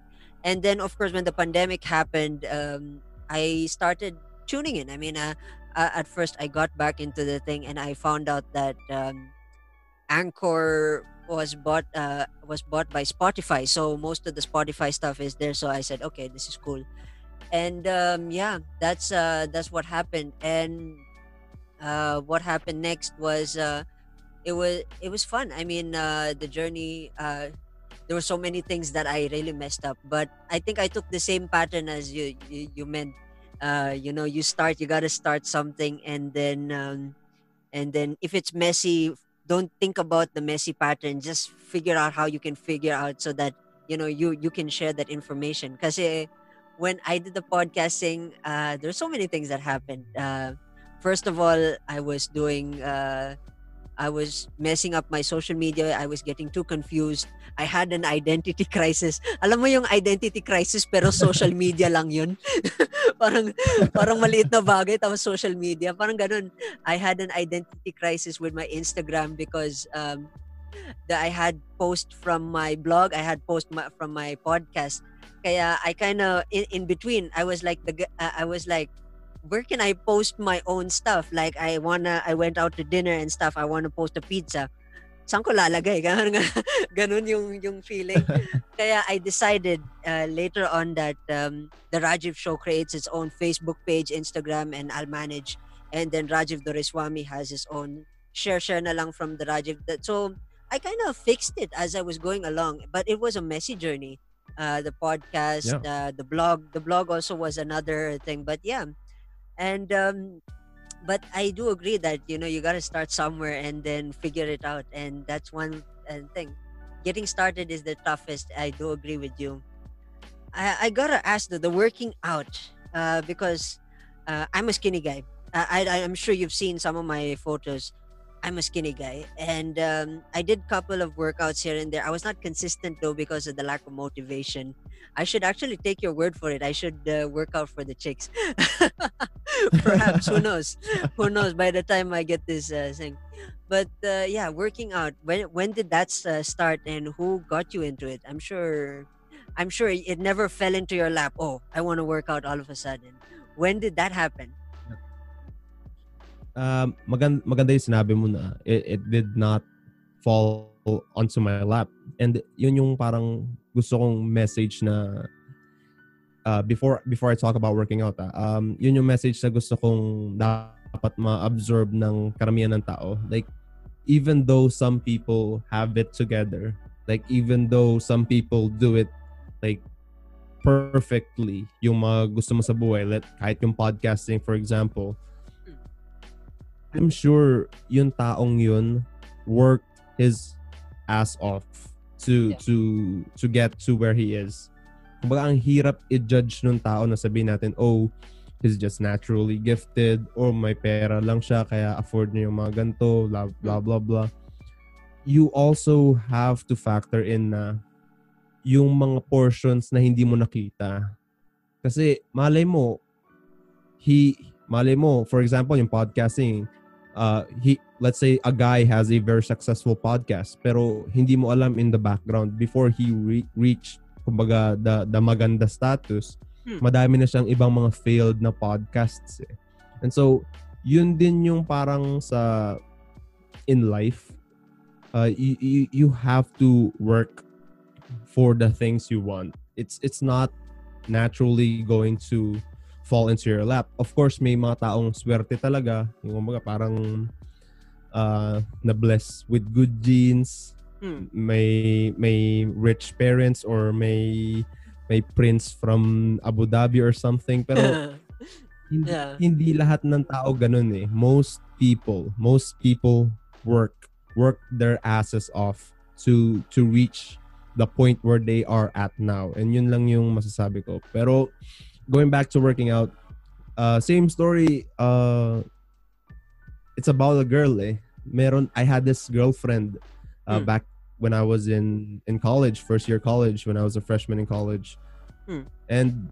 and then of course when the pandemic happened, um, I started tuning in. I mean, uh, uh, at first I got back into the thing, and I found out that um, Anchor was bought uh, was bought by Spotify. So most of the Spotify stuff is there. So I said, okay, this is cool, and um, yeah, that's uh, that's what happened. And uh, what happened next was uh, it was it was fun. I mean, uh, the journey. Uh, there were so many things that I really messed up, but I think I took the same pattern as you. You, you meant, uh, you know, you start. You gotta start something, and then, um, and then if it's messy, don't think about the messy pattern. Just figure out how you can figure out so that you know you you can share that information. Because when I did the podcasting, uh, there's so many things that happened. Uh, first of all, I was doing, uh, I was messing up my social media. I was getting too confused. I had an identity crisis. Alam mo yung identity crisis pero social media lang yun. parang parang maliit na bagay tapos social media. Parang ganun. I had an identity crisis with my Instagram because um, that I had post from my blog, I had post ma- from my podcast. Kaya I kind of in, in between. I was like the uh, I was like where can I post my own stuff? Like I wanna, I went out to dinner and stuff. I wanna post a pizza. Saan ko lalagay? Ganun, ganun yung, yung feeling. Kaya I decided uh, later on that um, the Rajiv Show creates its own Facebook page, Instagram, and I'll manage. And then Rajiv Doreswamy has his own share share na lang from the Rajiv. So I kind of fixed it as I was going along, but it was a messy journey. Uh, the podcast, uh, the blog, the blog also was another thing. But yeah, and um but i do agree that you know you got to start somewhere and then figure it out and that's one uh, thing getting started is the toughest. I do agree with you. I, I gotta ask though, the working out, uh, because uh, I'm a skinny guy. I, I I'm sure you've seen some of my photos. I'm a skinny guy, and um, I did couple of workouts here and there. I was not consistent though because of the lack of motivation. I should actually take your word for it. I should uh, work out for the chicks. Perhaps who knows? Who knows? By the time I get this uh, thing, but uh, yeah, working out. When when did that uh, start, and who got you into it? I'm sure. I'm sure it never fell into your lap. Oh, I want to work out all of a sudden. When did that happen? um, maganda, maganda yung sinabi mo na it, it did not fall onto my lap. And yun yung parang gusto kong message na uh, before before I talk about working out, ah, um, yun yung message na gusto kong dapat ma-absorb ng karamihan ng tao. Like, even though some people have it together, like even though some people do it like perfectly yung mga gusto mo sa buhay, let, kahit yung podcasting for example, I'm sure yung taong yun worked his ass off to Yeah. to to get to where he is. Kumbaga ang hirap i-judge nung tao na sabihin natin, oh, he's just naturally gifted or may pera lang siya kaya afford niya yung mga ganito, blah blah blah blah. You also have to factor in na yung mga portions na hindi mo nakita. Kasi malay mo, he, malay mo, for example, yung podcasting, uh, he, let's say a guy has a very successful podcast, pero hindi mo alam in the background before he re- reached, kumbaga, the, the maganda status, Hmm. madami na siyang ibang mga failed na podcasts eh. And so, yun din yung parang sa in life, uh, you, you, you have to work for the things you want. It's it's not naturally going to fall into your lap. Of course, may mga taong swerte talaga. Yung mga parang uh, na-bless with good genes, Hmm. may may rich parents or may may prince from Abu Dhabi or something. Pero hindi, Yeah. hindi lahat ng tao ganun eh. Most people, most people work work their asses off to to reach the point where they are at now. And yun lang yung masasabi ko. Pero going back to working out, uh, same story. Uh, it's about a girl eh. Meron, I had this girlfriend uh, Hmm. back when I was in in college, first year college, when I was a freshman in college. Hmm. And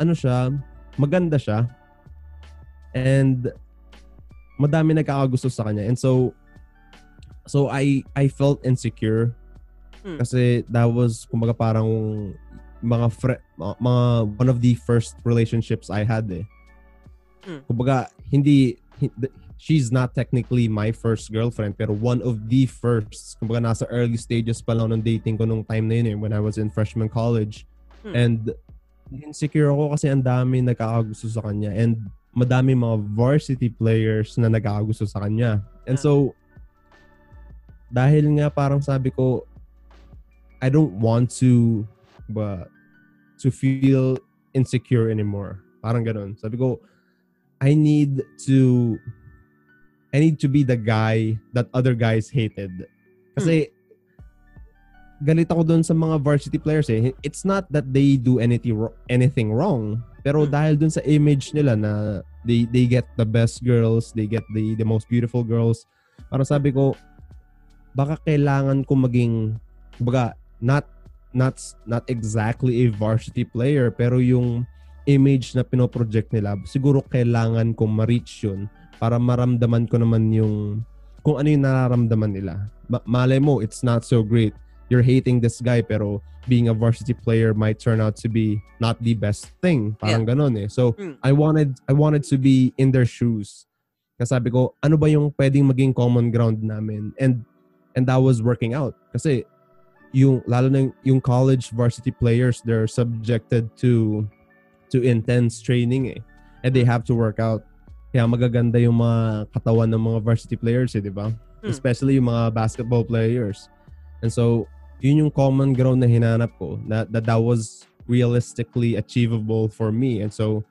ano siya, maganda siya. And madami nagkakagusto sa kanya. And so so I I felt insecure Hmm. kasi that was kumbaga parang mga fre- mga one of the first relationships I had eh. Hmm. Kumbaga hindi hi- she's not technically my first girlfriend pero one of the first. Kumbaga nasa early stages pa lang ng dating ko nung time na yun eh, when I was in freshman college. Hmm. and insecure ako kasi ang dami nagkakagusto sa kanya and madami mga varsity players na nagkakagusto sa kanya. And Ah. so dahil nga parang sabi ko I don't want to ba to feel insecure anymore. Parang ganun. Sabi ko I need to I need to be the guy that other guys hated. Kasi galit ako doon sa mga varsity players eh. It's not that they do anything anything wrong, pero Hmm. dahil doon sa image nila na they they get the best girls, they get the the most beautiful girls. Parang sabi ko baka kailangan ko maging baga not not not exactly a varsity player pero yung image na pinoproject nila siguro kailangan kong ma-reach yun para maramdaman ko naman yung kung ano yung nararamdaman nila. Ma- malay mo, it's not so great. You're hating this guy pero being a varsity player might turn out to be not the best thing. Parang ganon eh. So, Mm. I wanted I wanted to be in their shoes. Kasi sabi ko, ano ba yung pwedeng maging common ground namin? And and that was working out. Kasi yung lalo na yung, yung college varsity players, they're subjected to to intense training eh. And they have to work out. Kaya magaganda yung mga katawan ng mga varsity players eh, di ba? Hmm. Especially yung mga basketball players. And so, yun yung common ground na hinanap ko na that, that was realistically achievable for me. And so,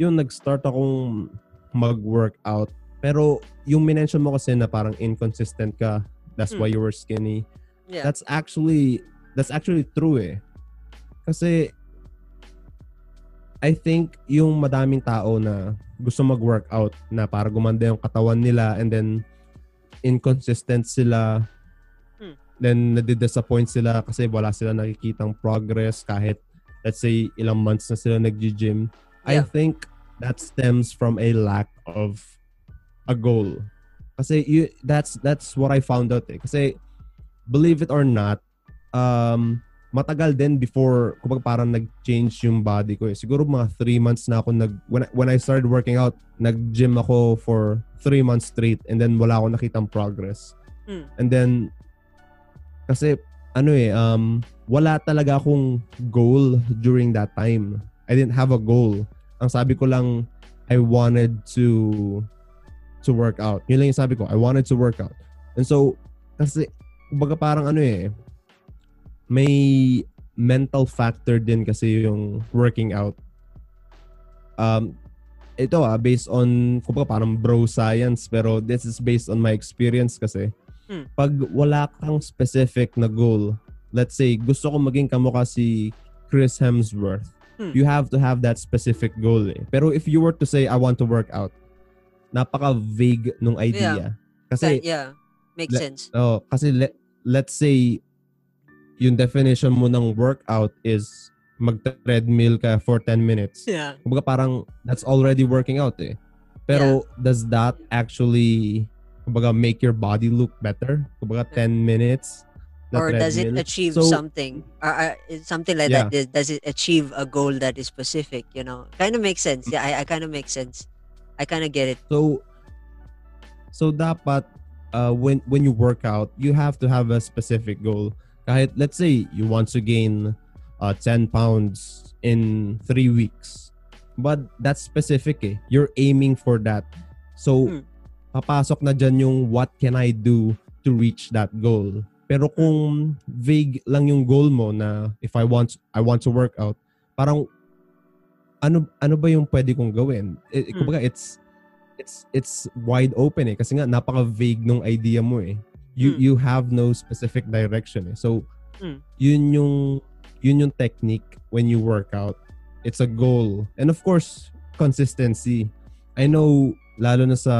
yun, nag-start akong mag-workout. Pero yung minention mo kasi na parang inconsistent ka That's Hmm. why you were skinny. Yeah. That's actually that's actually true eh. Kasi I think yung madaming tao na gusto mag-workout na para gumanda yung katawan nila and then inconsistent sila Hmm. then nadi-disappoint sila kasi wala sila nakikitang progress kahit let's say ilang months na sila nag-gym. I Yeah. think that stems from a lack of a goal. Kasi you, that's that's what I found out eh. Kasi believe it or not, um, matagal din before kumbaga parang nag-change yung body ko eh. Siguro mga three months na ako nag when, when I started working out, nag-gym ako for three months straight and then wala akong nakitang progress. Hmm. And then kasi ano eh um wala talaga akong goal during that time. I didn't have a goal. Ang sabi ko lang I wanted to to work out. Yun lang yung sabi ko. I wanted to work out. And so kasi kumbaga parang ano eh may mental factor din kasi yung working out. Um, ito ah, based on, kumbaga parang bro science, pero this is based on my experience kasi. Hmm. Pag wala kang specific na goal, let's say, gusto ko maging kamukha si Chris Hemsworth, Hmm. you have to have that specific goal eh. Pero if you were to say, I want to work out, napaka-vague nung idea. Kasi, yeah. Makes Le- sense. Oh, kasi le- let's say yung definition mo ng workout is mag-treadmill ka for 10 minutes. Yeah. Kumbaga parang that's already working out eh. Pero does that actually kumbaga make your body look better? Kumbaga 10 minutes Or does it achieve So- something? Uh, uh, something like Yeah. that. Does- it achieve a goal that is specific? You know, kind of makes sense. Yeah, I, I kind of makes sense. I kind of get it. So so dapat uh, when when you work out, you have to have a specific goal. Kahit let's say you want to gain uh, 10 pounds in 3 weeks. But that's specific eh. You're aiming for that. So Hmm. papasok na dyan yung what can I do to reach that goal. Pero kung vague lang yung goal mo na if I want I want to work out, parang ano ano ba yung pwede kong gawin? Eh, Hmm. Kumbaga it's it's it's wide open eh kasi nga napaka-vague nung idea mo eh. You Hmm. you have no specific direction eh. So Hmm. yun yung yun yung technique when you work out. It's a goal. And of course, consistency. I know lalo na sa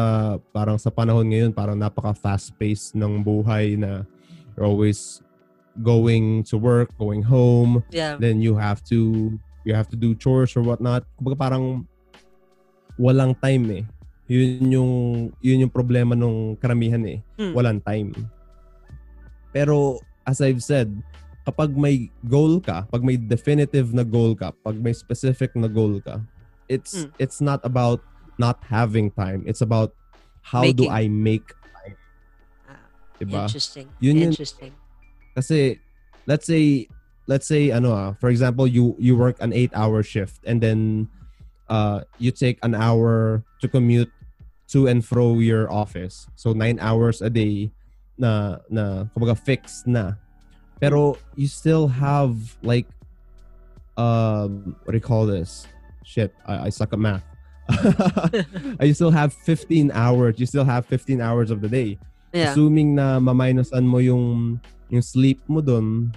parang sa panahon ngayon parang napaka fast paced ng buhay na you're always going to work, going home, Yeah. then you have to you have to do chores or whatnot. Kumbaga parang walang time eh. Yun yung yun yung problema nung karamihan eh. Hmm. Walang time. Pero as I've said, kapag may goal ka, pag may definitive na goal ka, pag may specific na goal ka, it's Hmm. it's not about not having time. It's about how do Making. I make Ah, diba? Interesting. Yun yun- Interesting. Kasi let's say let's say ano ah, for example, you you work an 8-hour shift and then uh you take an hour to commute to and fro your office. So 9 hours a day na na kumbaga fixed na. Pero you still have like um what do you call this? Shit, I, I suck at math. you still have 15 hours. You still have 15 hours of the day Yeah. assuming na maminusan mo yung yung sleep mo dun,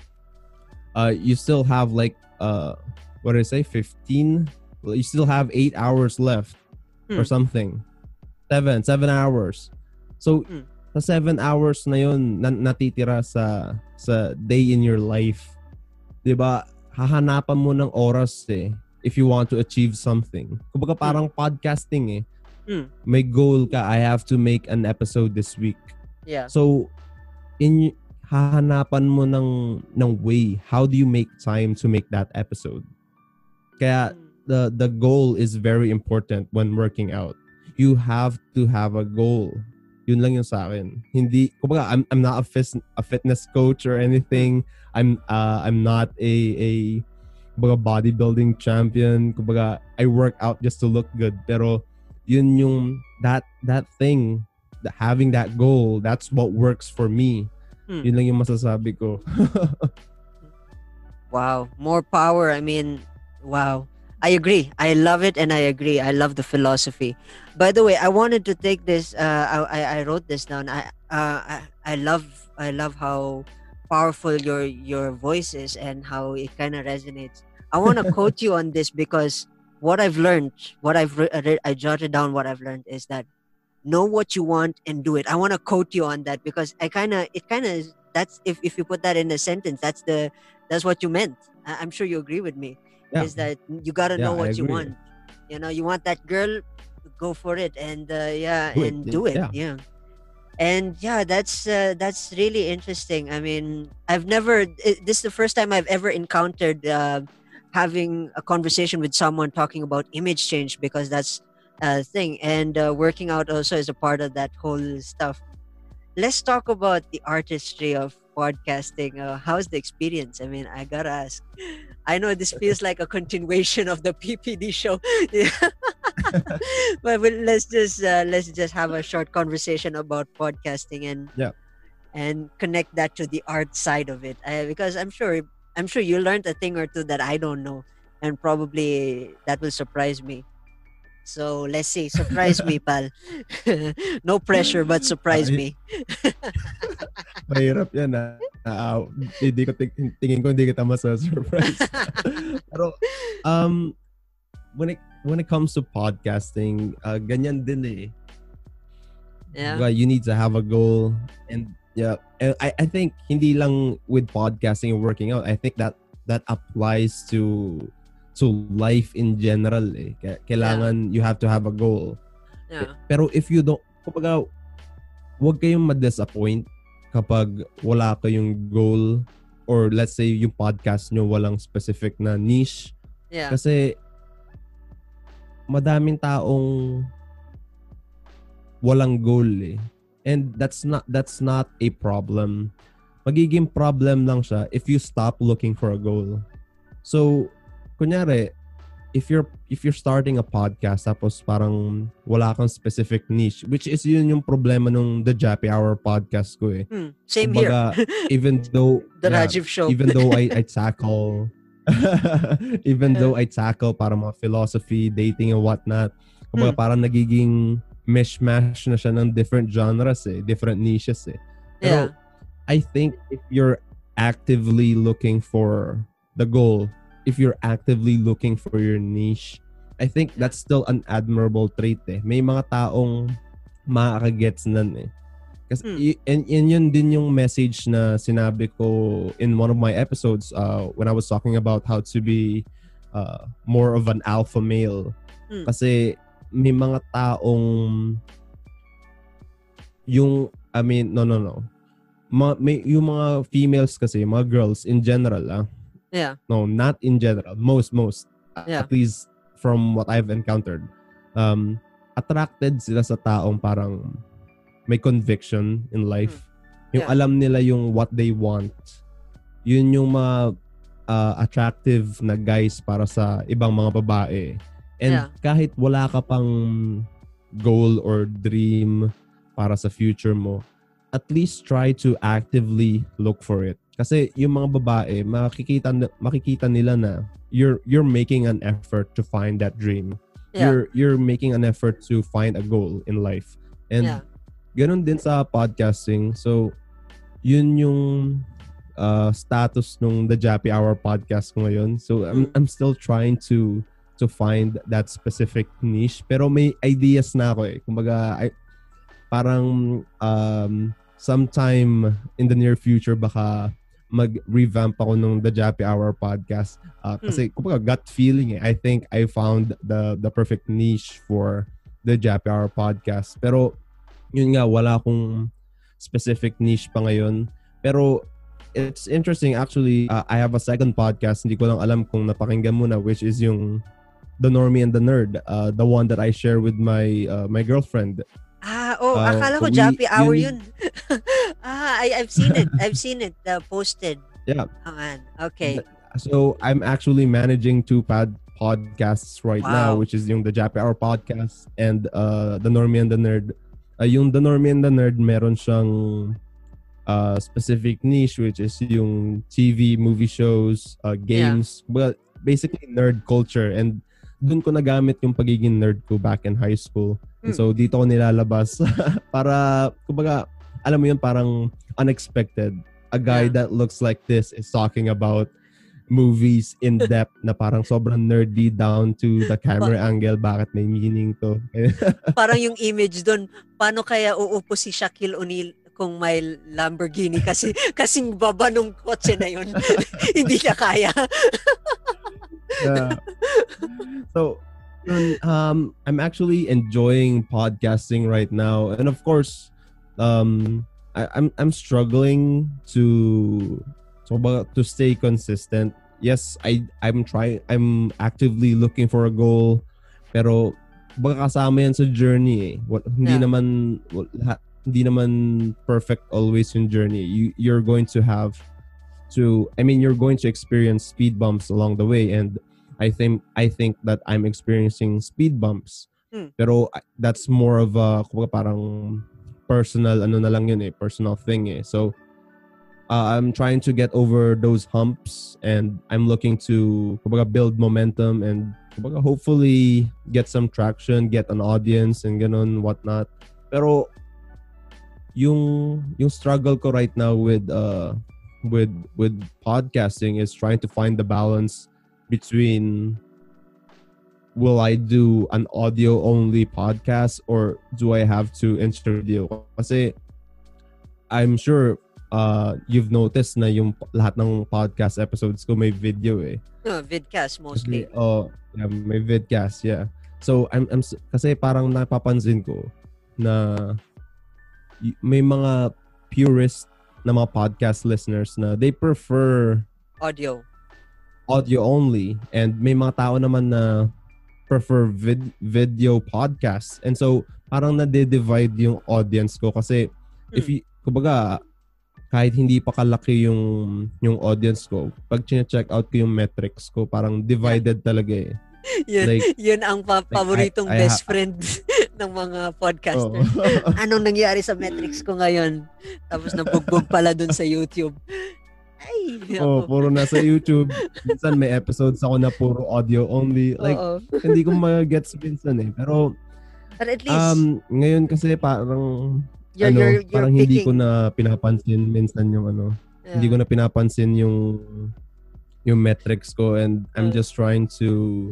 uh, you still have like uh, what did I say, 15? You still have 8 hours left or Hmm. something. 7, 7 hours. So, Hmm. sa 7 hours na yun, na, natitira sa sa day in your life, 'di ba? Hahanapan mo ng oras eh if you want to achieve something. Kumbaga parang podcasting eh. Hmm. May goal ka, I have to make an episode this week. Yeah. So, in hahanapan mo ng ng way. How do you make time to make that episode? Kaya Mm. the the goal is very important when working out. You have to have a goal. Yun lang yung sa akin. Hindi, kumbaga, I'm, I'm not a, fis, a fitness coach or anything. I'm uh, I'm not a a kumbaga bodybuilding champion. Kumbaga, I work out just to look good. Pero yun yung that that thing, the, having that goal, that's what works for me. Hmm. Yun lang yung masasabi ko. Wow, more power. I mean, wow. I agree. I love it and I agree. I love the philosophy. By the way, I wanted to take this uh I I, wrote this down. I uh I, I love I love how powerful your your voice is and how it kind of resonates. I want to quote you on this because what I've learned, what I've re- I jotted down what I've learned is that know what you want and do it. I want to quote you on that because I kind of it kind of that's if if you put that in a sentence, that's the that's what you meant. I, I'm sure you agree with me. Yeah. Is that you got to Yeah, know what you want. You know, you want that girl, go for it and uh, yeah, Do and yeah, do it. yeah. Yeah. And yeah, that's uh, that's really interesting. I mean, I've never it, this is the first time I've ever encountered uh, having a conversation with someone talking about image change because that's a thing and uh, working out also is a part of that whole stuff. Let's talk about the artistry of podcasting. Uh, how's the experience? I mean, I gotta ask. I know this feels like a continuation of the PPD show, but, let's just uh, let's just have a short conversation about podcasting and Yeah. and connect that to the art side of it. Uh, because I'm sure I'm sure you learned a thing or two that I don't know, and probably that will surprise me. So let's see, surprise me, pal. no pressure, but surprise me. Mahirap yan ah. Ah, hindi ko ting- tingin ko hindi kita masa-surprise. Pero um when it when it comes to podcasting, uh, ganyan din eh. Yeah. Diba, you need to have a goal and yeah, and I I think hindi lang with podcasting and working out. I think that that applies to to life in general eh. Kailangan you have to have a goal. Yeah. Pero if you don't, kumbaga, huwag kayong ma-disappoint kapag wala kayong goal or let's say yung podcast nyo walang specific na niche. Yeah. Kasi madaming taong walang goal eh. And that's not that's not a problem. Magiging problem lang siya if you stop looking for a goal. So, kunyari, if you're if you're starting a podcast tapos parang wala kang specific niche, which is yun yung problema nung The Jappy Hour podcast ko eh. Hmm, Same here. Kumbaga, even though The yeah, Rajiv Show. even though I, I tackle even though I tackle para mga philosophy, dating and whatnot, kumbaga Hmm. parang nagiging mishmash na siya ng different genres eh, different niches eh. yeah. Pero I think if you're actively looking for the goal, if you're actively looking for your niche, I think that's still an admirable trait eh. May mga taong makakagets nan eh. Kasi Hmm. y- and, and yun din yung message na sinabi ko in one of my episodes uh, when I was talking about how to be uh, more of an alpha male. Hmm. Kasi may mga taong yung I mean no no no ma, may yung mga females kasi mga girls in general ah Yeah. no not in general most most Yeah. at least from what I've encountered um attracted sila sa taong parang may conviction in life yung Hmm. Yeah. alam nila yung what they want yun yung mga uh, attractive na guys para sa ibang mga babae and Yeah. kahit wala ka pang goal or dream para sa future mo at least try to actively look for it kasi yung mga babae makikita makikita nila na you're you're making an effort to find that dream Yeah. you're you're making an effort to find a goal in life and Yeah. ganun din sa podcasting so yun yung uh, status nung The Jappy Hour podcast ko ngayon so I'm Mm. I'm still trying to to find that specific niche pero may ideas na ako eh kumbaga I, parang um sometime in the near future baka mag-revamp ako nung The Jappy Hour podcast. Uh, kasi kumbaga gut feeling eh. I think I found the the perfect niche for The Jappy Hour podcast. Pero yun nga wala akong specific niche pa ngayon. Pero it's interesting actually uh, I have a second podcast. Hindi ko lang alam kung napakinggan mo na which is yung The Normie and the Nerd. Uh, the one that I share with my uh, my girlfriend Ah, oh, Uh, akala ko Jappy Hour yun- ah, I, I've seen it. I've seen it uh, posted. Yeah. Oh, man. Okay. So I'm actually managing two pod podcasts right now, which is yung the Jappy Hour podcast and uh, the Normy and the Nerd. Uh, yung the Normy and the Nerd, meron siyang uh, specific niche, which is yung TV, movie shows, uh, games. Well, basically nerd culture. And dun ko nagamit yung pagiging nerd ko back in high school. Hmm. so dito ko nilalabas para, kumbaga, alam mo yun, parang unexpected. A guy Yeah. that looks like this is talking about movies in depth na parang sobrang nerdy down to the camera angle. Bakit may meaning to? Parang yung image doon, paano kaya uupo si Shaquille O'Neal kung may Lamborghini kasi kasing baba nung kotse na yun. Hindi niya kaya. Yeah. So, um, I'm actually enjoying podcasting right now, and of course, um, I, I'm I'm struggling to ba- to stay consistent. Yes, I I'm trying. I'm actively looking for a goal, pero baka kasama yan sa journey eh. What, hindi Yeah. naman wal- ha- hindi naman perfect always yung journey. You you're going to have to I mean you're going to experience speed bumps along the way and I think I think that I'm experiencing speed bumps. Hmm. Pero that's more of a parang personal ano na lang yun eh, personal thing eh. So uh, I'm trying to get over those humps and I'm looking to kumbaga build momentum and kumbaga hopefully get some traction, get an audience and ganun whatnot. Pero yung yung struggle ko right now with uh with with podcasting is trying to find the balance between will I do an audio only podcast or do I have to interview kasi I'm sure uh you've noticed na yung lahat ng podcast episodes ko may video eh No, vidcast mostly. kasi, oh, yeah, may vidcast, yeah. So, I'm, I'm, kasi parang napapansin ko na may mga purist na mga podcast listeners na they prefer Audio. audio only and may mga tao naman na prefer vid- video podcast. And so, parang nade-divide yung audience ko kasi if you, kumbaga, kahit hindi pa kalaki yung yung audience ko, pag check out ko yung metrics ko, parang divided talaga eh. Yun, Like- yun ang pa- like, paboritong I- I best friend ng mga podcaster. Anong nangyari sa metrics ko ngayon? Tapos nabugbog pala dun sa YouTube. Ay, oh, ako. puro nasa YouTube. Minsan may episodes ako na puro audio only. Like, Oo. hindi ko ma-gets minsan eh. Pero, But at least, um, ngayon kasi parang, you're, ano, you're, you're parang hindi picking. ko na pinapansin minsan yung ano, Yeah. hindi ko na pinapansin yung yung metrics ko and I'm Uh, just trying to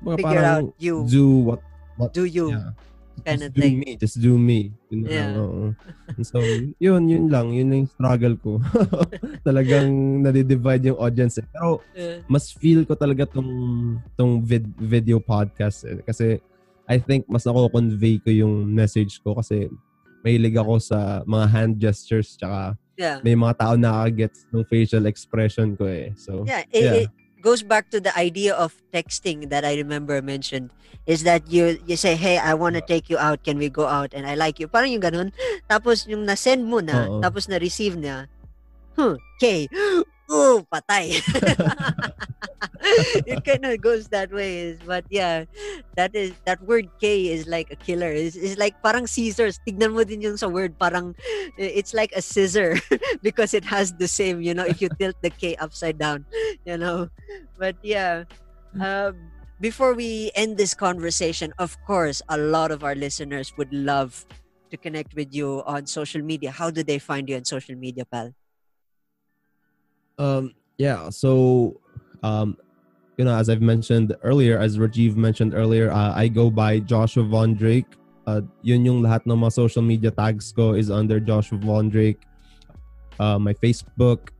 mga figure parang out you. do what do you. yeah. Just do thing. me, just do me. Yun na Yeah. lang, oo. And so, yun, yun lang. Yun yung struggle ko. Talagang nade-divide yung audience. Eh. Pero mas feel ko talaga tong tong vid- video podcast eh. kasi I think mas nako-convey ko yung message ko kasi mahilig ako sa mga hand gestures tsaka yeah. may mga tao nakakagets ng facial expression ko eh. So, Yeah, it, Yeah. it goes back to the idea of texting that I remember mentioned is that you you say, "Hey, I want to take you out. Can we go out?" and I like you. Parang yung ganun. Tapos yung na-send mo na, Oo. tapos na-receive niya. Huh, okay. Ooh, patay. it kind of goes that way. But yeah, that is that word K is like a killer. It's, it's like parang scissors. Tignan mo din yung sa word. Parang it's like a scissor because it has the same. You know, if you tilt the K upside down, you know. But yeah, um, before we end this conversation, of course, a lot of our listeners would love to connect with you on social media. How do they find you on social media, pal? Um, yeah. So, um, you know, as I've mentioned earlier, as Rajiv mentioned earlier, uh, I go by Joshua Von Drake. Uh, yun yung lahat ng mga social media tags ko is under Joshua Von Drake. Uh, my Facebook,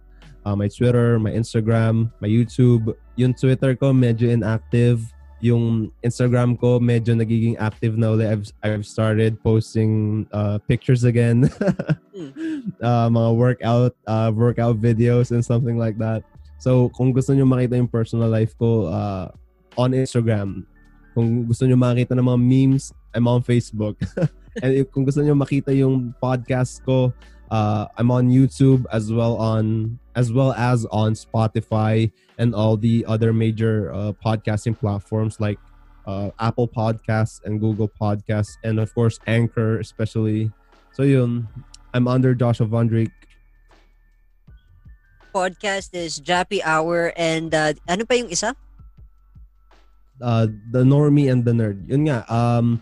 uh, my Twitter, my Instagram, my YouTube. Yung Twitter ko medyo inactive. Yung Instagram ko medyo nagiging active na ulit. I've, I've started posting uh, pictures again. uh, mga workout uh, workout videos and something like that. So, kung gusto nyo makita yung personal life ko uh, on Instagram, kung gusto nyo makita ng mga memes, I'm on Facebook. and kung gusto nyo makita yung podcast ko, uh, I'm on YouTube as well on as well as on Spotify and all the other major uh, podcasting platforms like uh, Apple Podcasts and Google Podcasts and of course Anchor especially. So yun, I'm under Joshua Von Drake. Podcast is Jappy Hour and uh, ano pa yung isa? Uh, the Normy and the Nerd. Yun nga, um,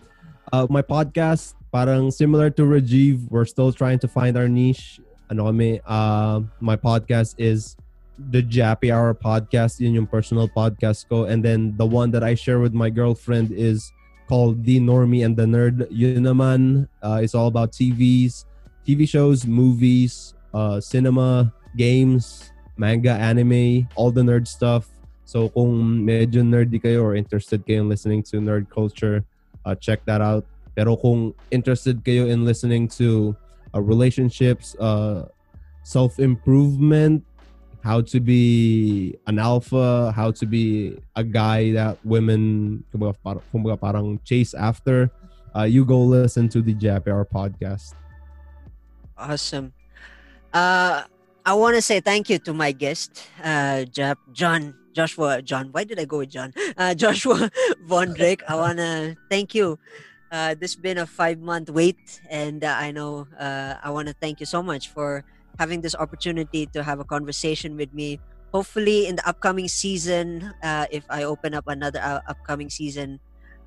uh, my podcast parang similar to Rajiv, we're still trying to find our niche. Ano kami, uh, my podcast is the Jappy Hour podcast, yun yung personal podcast ko. And then the one that I share with my girlfriend is called The Normy and the Nerd. Yun naman, uh, it's all about TVs, TV shows, movies, uh, cinema, games, manga, anime, all the nerd stuff. So kung medyo nerdy kayo or interested kayo in listening to nerd culture, uh, check that out. Pero kung interested kayo in listening to uh, relationships, uh, self-improvement, how to be an alpha, how to be a guy that women kumbaga, parang, chase after, uh, you go listen to the JPR podcast. Awesome. Uh, I want to say thank you to my guest, uh, Jap- John Joshua John. Why did I go with John? Uh, Joshua Von Drake. I want to thank you. Uh, this has been a five month wait, and uh, I know uh, I want to thank you so much for having this opportunity to have a conversation with me. Hopefully, in the upcoming season, uh, if I open up another uh, upcoming season,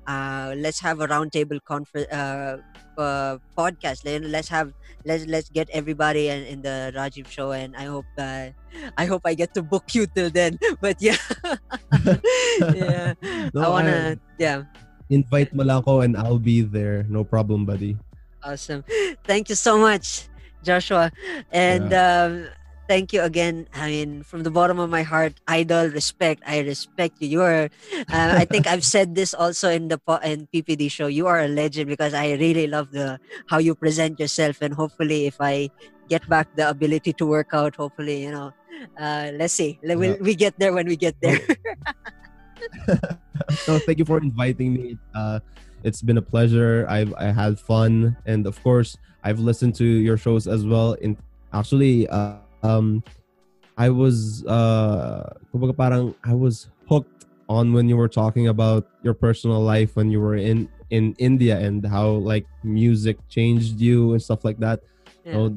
uh, let's have a roundtable conference uh, uh, podcast. Let- Let's have let's let's get everybody in, in the Rajiv show, and I hope uh, I hope I get to book you till then. But yeah, yeah, No, I wanna I- yeah. Invite mo lang ako and I'll be there. No problem, buddy. Awesome. Thank you so much, Joshua. And um, thank you again. I mean, from the bottom of my heart, idol, respect. I respect you. You are, uh, I think I've said this also in the in PPD show. You are a legend because I really love the how you present yourself. And hopefully, if I get back the ability to work out, hopefully, you know, uh, let's see. We'll, we get there when we get there. no, thank you for inviting me. Uh, it's been a pleasure. I've I had fun, and of course, I've listened to your shows as well. In actually, uh, um, I was uh, parang I was hooked on when you were talking about your personal life when you were in in India and how like music changed you and stuff like that. Yeah.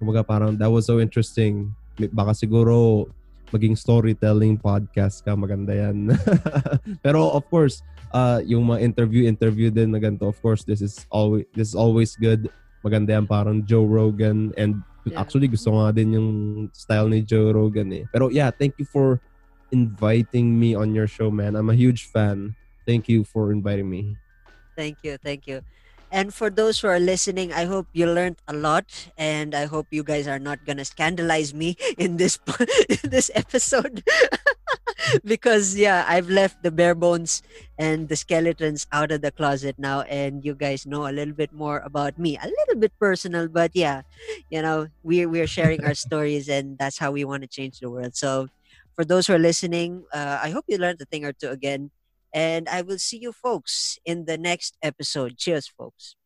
So, parang that was so interesting. Baka siguro maging storytelling podcast ka, maganda yan. Pero of course, uh, yung mga interview interview din na ganito, of course, this is always this is always good. Maganda yan parang Joe Rogan and Yeah. actually gusto nga din yung style ni Joe Rogan eh. Pero yeah, thank you for inviting me on your show, man. I'm a huge fan. Thank you for inviting me. Thank you, thank you. And for those who are listening, I hope you learned a lot, and I hope you guys are not gonna scandalize me in this in this episode, because yeah, I've left the bare bones and the skeletons out of the closet now, and you guys know a little bit more about me, a little bit personal, but yeah, you know, we we're sharing our stories, and that's how we want to change the world. So, for those who are listening, uh, I hope you learned a thing or two again. And I will see you folks in the next episode. Cheers, folks.